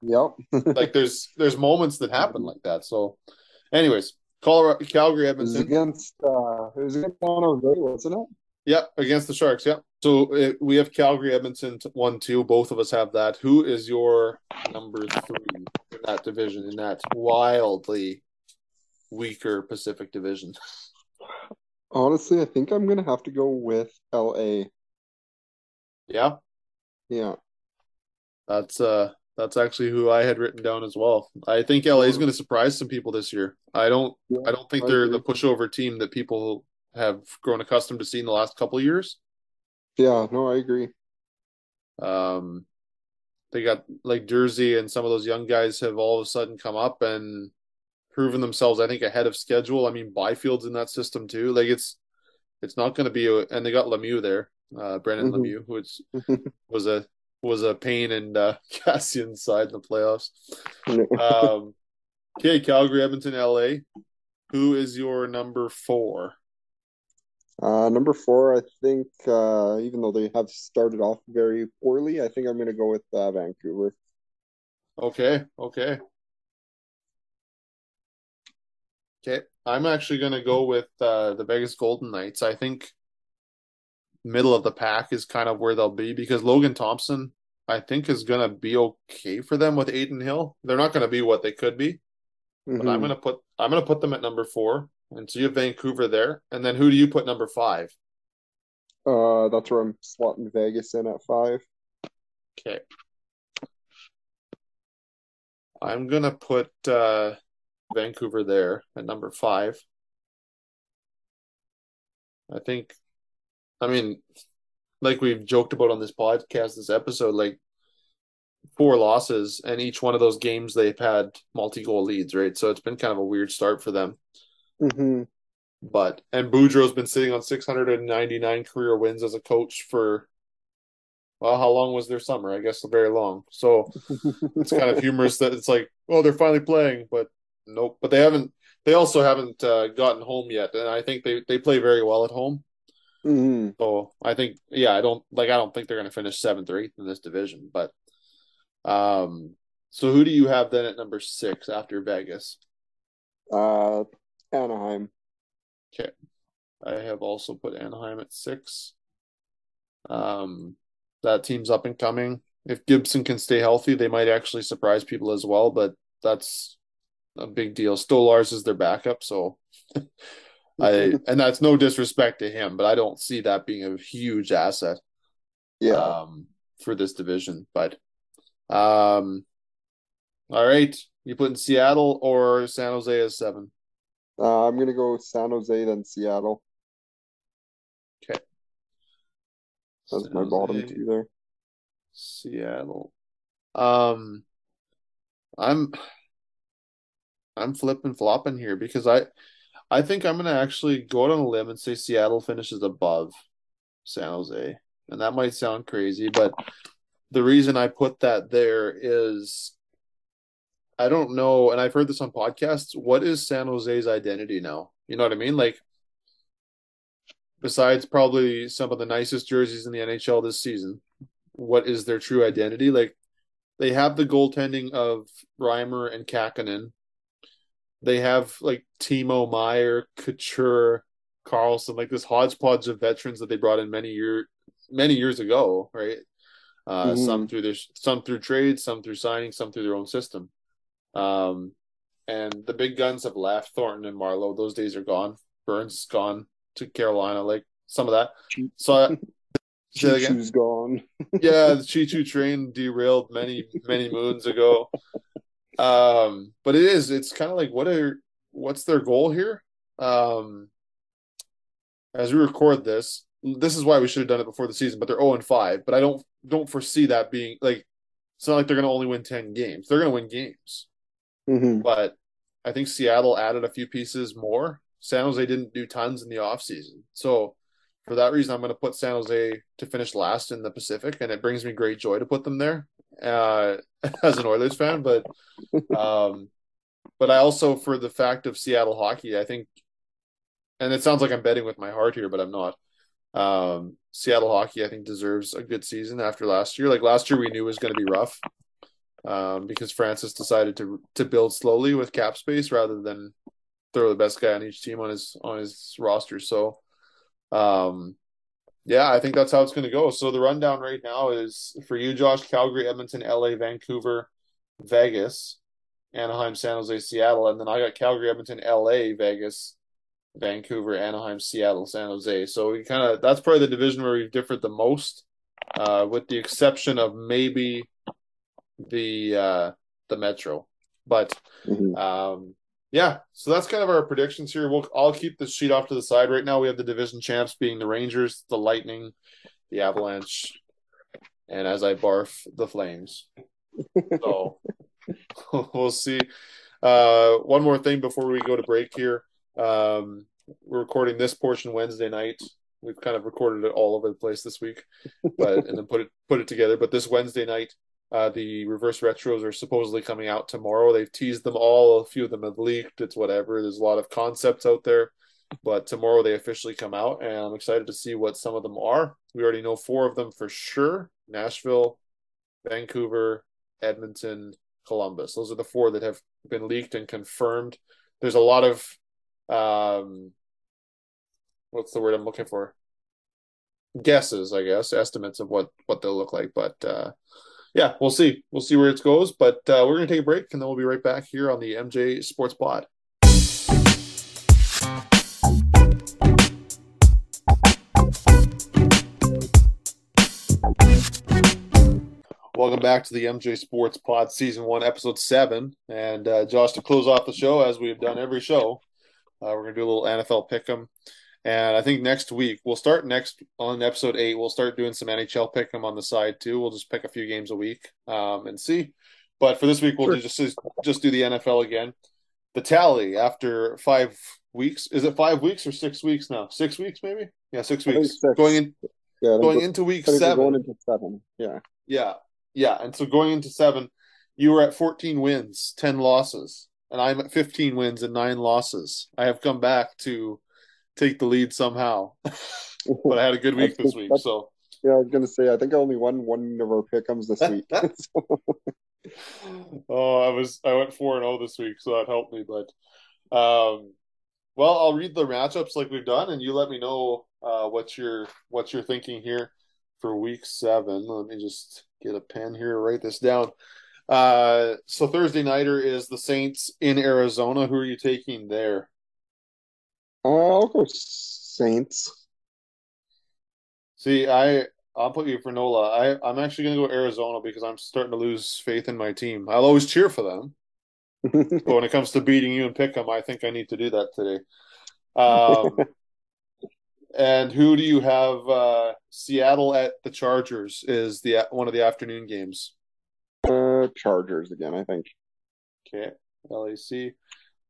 Speaker 2: Yep.
Speaker 1: Like there's there's moments that happen like that. So, anyways, Colorado, Calgary,
Speaker 2: It was against uh it was against Jose, wasn't it?
Speaker 1: Yep, against the Sharks. Yep. So uh, we have Calgary, Edmonton, one, two. Both of us have that. Who is your number three in that division? In that wildly weaker Pacific Division?
Speaker 2: Honestly, I think I'm gonna have to go with LA.
Speaker 1: Yeah,
Speaker 2: Yeah.
Speaker 1: that's uh, that's actually who I had written down as well. I think LA is going to surprise some people this year. I don't.
Speaker 2: Yeah,
Speaker 1: I don't think they're the pushover team that people have grown accustomed to seeing the last couple of years.
Speaker 2: Yeah, no, I agree.
Speaker 1: Um, they got like Jersey and some of those young guys have all of a sudden come up and proven themselves. I think ahead of schedule. I mean, Byfield's in that system too. Like it's it's not going to be a, and they got Lemieux there, uh, Brendan
Speaker 2: Mhm.
Speaker 1: Lemieux, which was a was a pain in uh, Kassian's side in the playoffs. Um, okay, Calgary, Edmonton, LA. Who is your number four?
Speaker 2: Uh, number four, I think, uh, even though they have started off very poorly, I think I'm going to go with uh, Vancouver.
Speaker 1: Okay, okay. Okay, I'm actually going to go with uh, the Vegas Golden Knights. I think middle of the pack is kind of where they'll be because Logan Thompson, I think, is going to be okay for them with Adin Hill. They're not going to be what they could be, but I'm
Speaker 2: Mhm.
Speaker 1: going to put I'm going to put them at number four, and so you have Vancouver there, and then who do you put number five?
Speaker 2: Uh, that's where I'm slotting Vegas in at five.
Speaker 1: Okay. I'm gonna put uh, Vancouver there at number five. I think, I mean, like we've joked about on this podcast, this episode, like four losses, and each one of those games they've had multi-goal leads, right? So it's been kind of a weird start for them.
Speaker 2: Hmm
Speaker 1: But and Boudreau's been sitting on 699 career wins as a coach for well, how long was their summer? I guess very long. So it's kind of humorous that it's like, oh, they're finally playing, but nope. But they haven't. They also haven't uh, gotten home yet, and I think they they play very well at home.
Speaker 2: hmm
Speaker 1: So I think, yeah, I don't like. I don't think they're going to finish seventh or eighth in this division. But, um, so who do you have then at number six after Vegas?
Speaker 2: Uh, Anaheim.
Speaker 1: Okay, I have also put Anaheim at six. Um, that team's up and coming. If Gibson can stay healthy, they might actually surprise people as well. But that's a big deal. Stolarz is their backup, so I and that's no disrespect to him, but I don't see that being a huge asset
Speaker 2: Yeah.
Speaker 1: um, for this division. But um, all right, you put in Seattle or San Jose as seven?
Speaker 2: Uh, I'm gonna go San Jose then Seattle. Okay. That's my
Speaker 1: San
Speaker 2: bottom two there.
Speaker 1: Seattle. Um, I'm I'm flipping flopping here because I I think I'm gonna actually go out on a limb and say Seattle finishes above San Jose. And that might sound crazy, but the reason I put that there is I don't know, and I've heard this on podcasts, what is San Jose's identity now? You know what I mean? Like besides probably some of the nicest jerseys in the NHL this season, what is their true identity? Like they have the goaltending of Reimer and Kahkonen. They have like Timo Meier, Couture, Karlsson, like this hodgepodge of veterans that they brought in many year many years ago, right? Uh,
Speaker 2: Mhm.
Speaker 1: Some through their some through trades, some through signing, some through their own system. Um, and the big guns have left. Thornton and Marleau, those days are gone. Burns gone to Carolina, like some of that. So I,
Speaker 2: Choo's gone.
Speaker 1: yeah, the Choo Choo train derailed many many moons ago. Um, but it is. It's kind of like what are what's their goal here? Um, as we record this, this is why we should have done it before the season. But they're zero and five. But I don't don't foresee that being like. It's not like they're going to only win ten games. They're going to win games.
Speaker 2: Mm-hmm.
Speaker 1: But I think Seattle added a few pieces more. San Jose didn't do tons in the offseason. So for that reason, I'm going to put San Jose to finish last in the Pacific, and it brings me great joy to put them there uh, as an Oilers fan. But um, but I also, for the fact of Seattle hockey, I think, and it sounds like I'm betting with my heart here, but I'm not. Um, Seattle hockey, I think, deserves a good season after last year. Like last year, we knew was going to be rough um, because Francis decided to to build slowly with cap space rather than throw the best guy on each team on his on his roster. So, um, yeah, I think that's how it's going to go. So the rundown right now is for you, Josh: Calgary, Edmonton, LA, Vancouver, Vegas, Anaheim, San Jose, Seattle, and then I got Calgary, Edmonton, LA, Vegas, Vancouver, Anaheim, Seattle, San Jose. So we kind of that's probably the division where we've differed the most, uh, with the exception of maybe the uh, the Metro. But
Speaker 2: Mm-hmm.
Speaker 1: um, yeah, so that's kind of our predictions here. We'll I'll keep the sheet off to the side right now. We have the division champs being the Rangers, the Lightning, the Avalanche, and as I barf, the Flames. So we'll see. Uh, one more thing before we go to break here. Um, we're recording this portion Wednesday night. We've kind of recorded it all over the place this week, but and then put it put it together. But this Wednesday night, uh, the reverse retros are supposedly coming out tomorrow. They've teased them all. A few of them have leaked. It's whatever. There's a lot of concepts out there, but tomorrow they officially come out, and I'm excited to see what some of them are. We already know four of them for sure: Nashville, Vancouver, Edmonton, Columbus. Those are the four that have been leaked and confirmed. There's a lot of um, what's the word I'm looking for? Guesses, I guess, estimates of what what they'll look like, but. Uh, yeah, we'll see. We'll see where it goes. But uh, we're going to take a break and then we'll be right back here on the MJ Sports Pod. Welcome back to the MJ Sports Pod Season 1, Episode 7. And uh, Josh, to close off the show, as we've done every show, uh, we're going to do a little NFL pick 'em. And I think next week we'll start next on episode eight. We'll start doing some NHL pick 'em on the side too. We'll just pick a few games a week um, and see. But for this week, we'll
Speaker 2: Sure.
Speaker 1: just just do the NFL again. The tally after five weeks is it five weeks or six weeks now? Six weeks maybe? Yeah, six weeks.
Speaker 2: six.
Speaker 1: Going in
Speaker 2: Yeah,
Speaker 1: going into week
Speaker 2: I think we're
Speaker 1: seven.
Speaker 2: going into seven. Yeah.
Speaker 1: Yeah, yeah. And so going into seven, you were at 14 wins, 10 losses, and I'm at 15 wins and nine losses. I have come back to take the lead somehow, but I had a good week this week. So,
Speaker 2: Yeah, I was gonna say I think I only won one of our pickums this week.
Speaker 1: Oh, I was I went four and zero this week, so that helped me. But, um, well, I'll read the matchups like we've done, and you let me know uh, what you're what you're thinking here for week seven. Let me just get a pen here, write this down. Uh, so Thursday nighter is the Saints in Arizona. Who are you taking there?
Speaker 2: Uh, I'll go Saints.
Speaker 1: See, I I'll put you for Nola. I I'm actually gonna go Arizona because I'm starting to lose faith in my team. I'll always cheer for them. But when it comes to beating you and pick them, I think I need to do that today. Um, and who do you have? Uh, Seattle at the Chargers is the one of the afternoon games.
Speaker 2: uh, Chargers again, I think.
Speaker 1: Okay, LAC.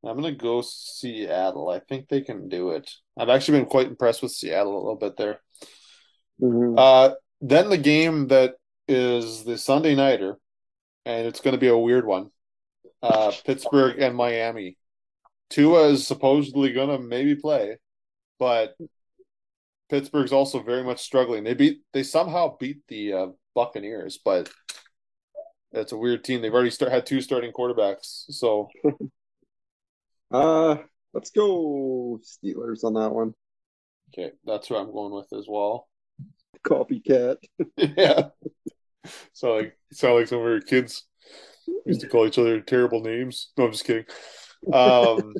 Speaker 1: I'm gonna go Seattle. I think they can do it. I've actually been quite impressed with Seattle a little bit there.
Speaker 2: Mhm.
Speaker 1: Uh, then the game that is the Sunday nighter, and it's going to be a weird one. Uh, Pittsburgh and Miami. Tua is supposedly going to maybe play, but Pittsburgh's also very much struggling. They beat they somehow beat the uh, Buccaneers, but it's a weird team. They've already start, had two starting quarterbacks, so
Speaker 2: Uh, let's go Steelers on that one.
Speaker 1: okay, that's who I'm going with as well.
Speaker 2: Copycat.
Speaker 1: yeah. So like sound like some of your kids. used to call each other terrible names. No, I'm just kidding. Um,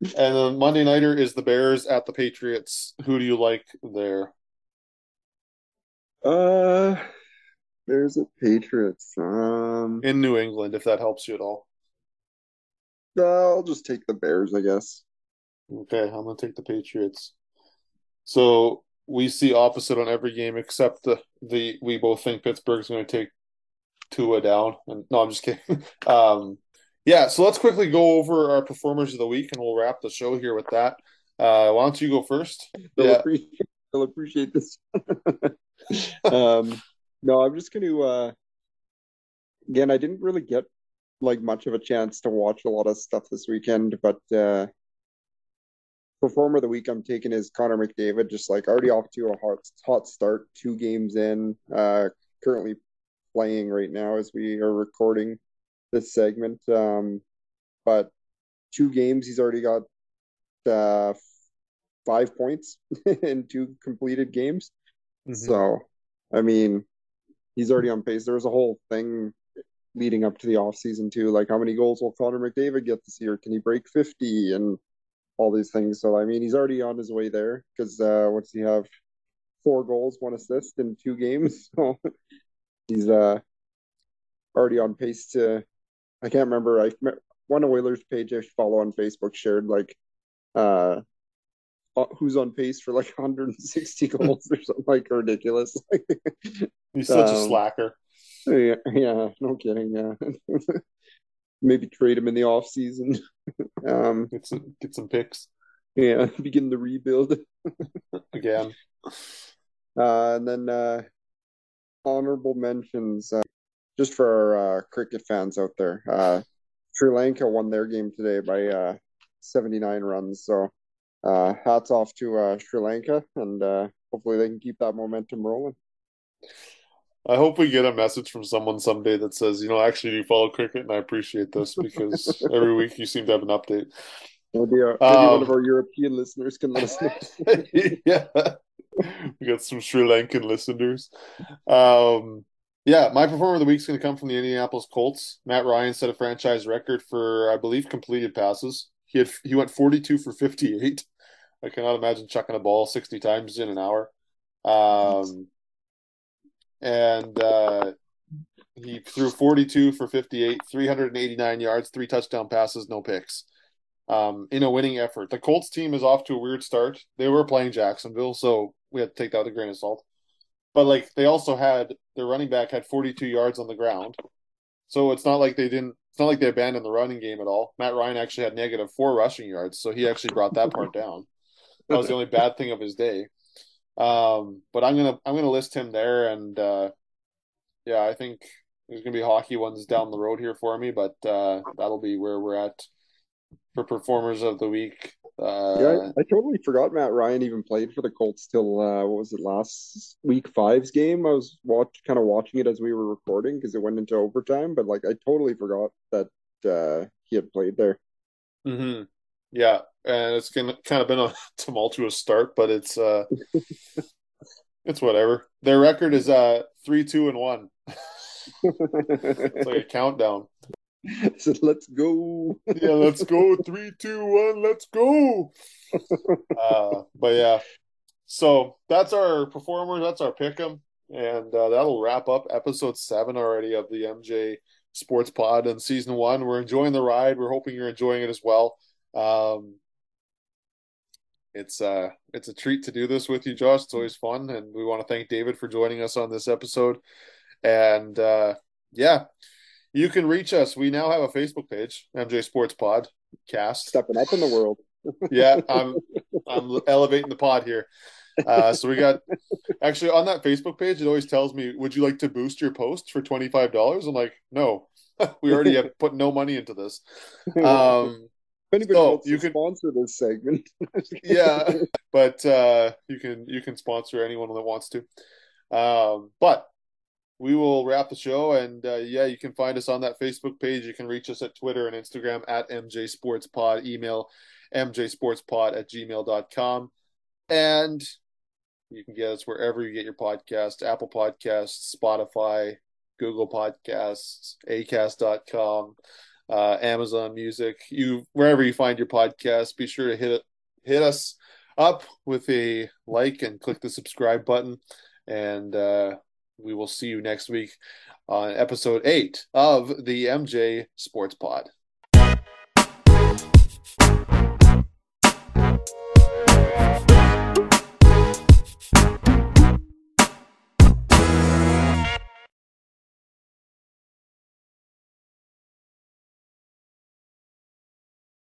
Speaker 1: and then Monday nighter is the Bears at the Patriots. Who do you like there?
Speaker 2: Uh, there's a Patriots. Um,
Speaker 1: In New England, if that helps you at all.
Speaker 2: I'll just take the Bears, I guess.
Speaker 1: Okay, I'm gonna take the Patriots. So we see opposite on every game except the the we both think Pittsburgh's going to take Tua down. And no, I'm just kidding. Um, yeah, so let's quickly go over our performers of the week, and we'll wrap the show here with that. Uh, why don't you go first?
Speaker 2: They'll
Speaker 1: Yeah.
Speaker 2: appreciate, they'll appreciate this. um, no, I'm just going to. Uh, again, I didn't really get like much of a chance to watch a lot of stuff this weekend, but uh, performer of the week I'm taking is Connor McDavid. Just like already off to a hot hot start, two games in. Uh, currently playing right now as we are recording this segment. Um, but two games, he's already got uh, five points in two completed games.
Speaker 1: Mm-hmm.
Speaker 2: So, I mean, he's already on pace. There was a whole thing leading up to the off season too, like how many goals will Connor McDavid get this year? Can he break 50 and all these things? So, I mean, he's already on his way there because uh, what's he have? Four goals, one assist in two games. So he's uh already on pace to. I can't remember. I one Oilers page I follow on Facebook shared like uh uh, who's on pace for like 160 goals or something like ridiculous.
Speaker 1: He's such a
Speaker 2: Um,
Speaker 1: slacker.
Speaker 2: Yeah, yeah, no kidding. Yeah, maybe trade him in the off season. um,
Speaker 1: Get some get some picks
Speaker 2: yeah, begin the rebuild.
Speaker 1: again.
Speaker 2: Uh, and then uh, honorable mentions uh, just for our uh, cricket fans out there. Uh, Sri Lanka won their game today by uh, 79 runs. So uh, hats off to uh, Sri Lanka, and uh, hopefully they can keep that momentum rolling.
Speaker 1: I hope we get a message from someone someday that says, you know, actually, you follow cricket, and I appreciate this because every week you seem to have an update.
Speaker 2: Maybe, uh, maybe one
Speaker 1: Um,
Speaker 2: of our European listeners can let us know.
Speaker 1: yeah, we got some Sri Lankan listeners. Um, yeah, my performer of the week is going to come from the Indianapolis Colts. Matt Ryan set a franchise record for, I believe, completed passes. He had he went 42 for 58. I cannot imagine chucking a ball 60 times in an hour. Um, and uh, he threw 42 for 58, 389 yards, three touchdown passes, no picks. Um, in a winning effort. The Colts team is off to a weird start. They were playing Jacksonville, so we had to take that with a grain of salt. But like they also had their running back had 42 yards on the ground. So it's not like they didn't it's not like they abandoned the running game at all. Matt Ryan actually had negative four rushing yards, so he actually brought that part down. That was the only bad thing of his day. Um, but I'm gonna I'm gonna list him there, and uh, yeah, I think there's gonna be hockey ones down the road here for me, but uh, that'll be where we're at for performers of the week. Uh,
Speaker 2: Yeah, I, I totally forgot Matt Ryan even played for the Colts till uh, what was it last week five's game? I was watch kind of watching it as we were recording because it went into overtime, but like I totally forgot that uh, he had played there.
Speaker 1: hmm Yeah, and it's gonna kind of been a tumultuous start, but it's uh, it's whatever. Their record is uh three, two, and one. It's like a countdown.
Speaker 2: so let's go.
Speaker 1: Yeah, let's go. Three, two, one, let's go. Uh, but yeah, so that's our performers. That's our pick 'em, and uh, that'll wrap up episode seven already of the MJ Sports Pod and season one. We're enjoying the ride. We're hoping you're enjoying it as well. Um, it's uh, it's a treat to do this with you, Josh. It's always fun, and we want to thank David for joining us on this episode. And uh, yeah, you can reach us. We now have a Facebook page, MJ Sports Pod Cast
Speaker 2: Stepping up in the world.
Speaker 1: yeah, I'm I'm elevating the pod here. Uh, so we got actually on that Facebook page, it always tells me, "Would you like to boost your post for twenty five dollars?" I'm like, "No, we already have put no money into this." Um,
Speaker 2: anybody
Speaker 1: so
Speaker 2: wants
Speaker 1: you
Speaker 2: to
Speaker 1: can-
Speaker 2: sponsor this segment,
Speaker 1: yeah, but uh, you can you can sponsor anyone that wants to. Um, but we will wrap the show, and uh, yeah, you can find us on that Facebook page. You can reach us at Twitter and Instagram at MJ Sports Pod. Email mjsportspod at gmail.com. And you can get us wherever you get your podcast Apple Podcasts, Spotify, Google Podcasts, Acast.com, uh, Amazon Music, you wherever you find your podcast. Be sure to hit it, hit us up with a like and click the subscribe button, and uh, we will see you next week on episode eight of the MJ Sports Pod.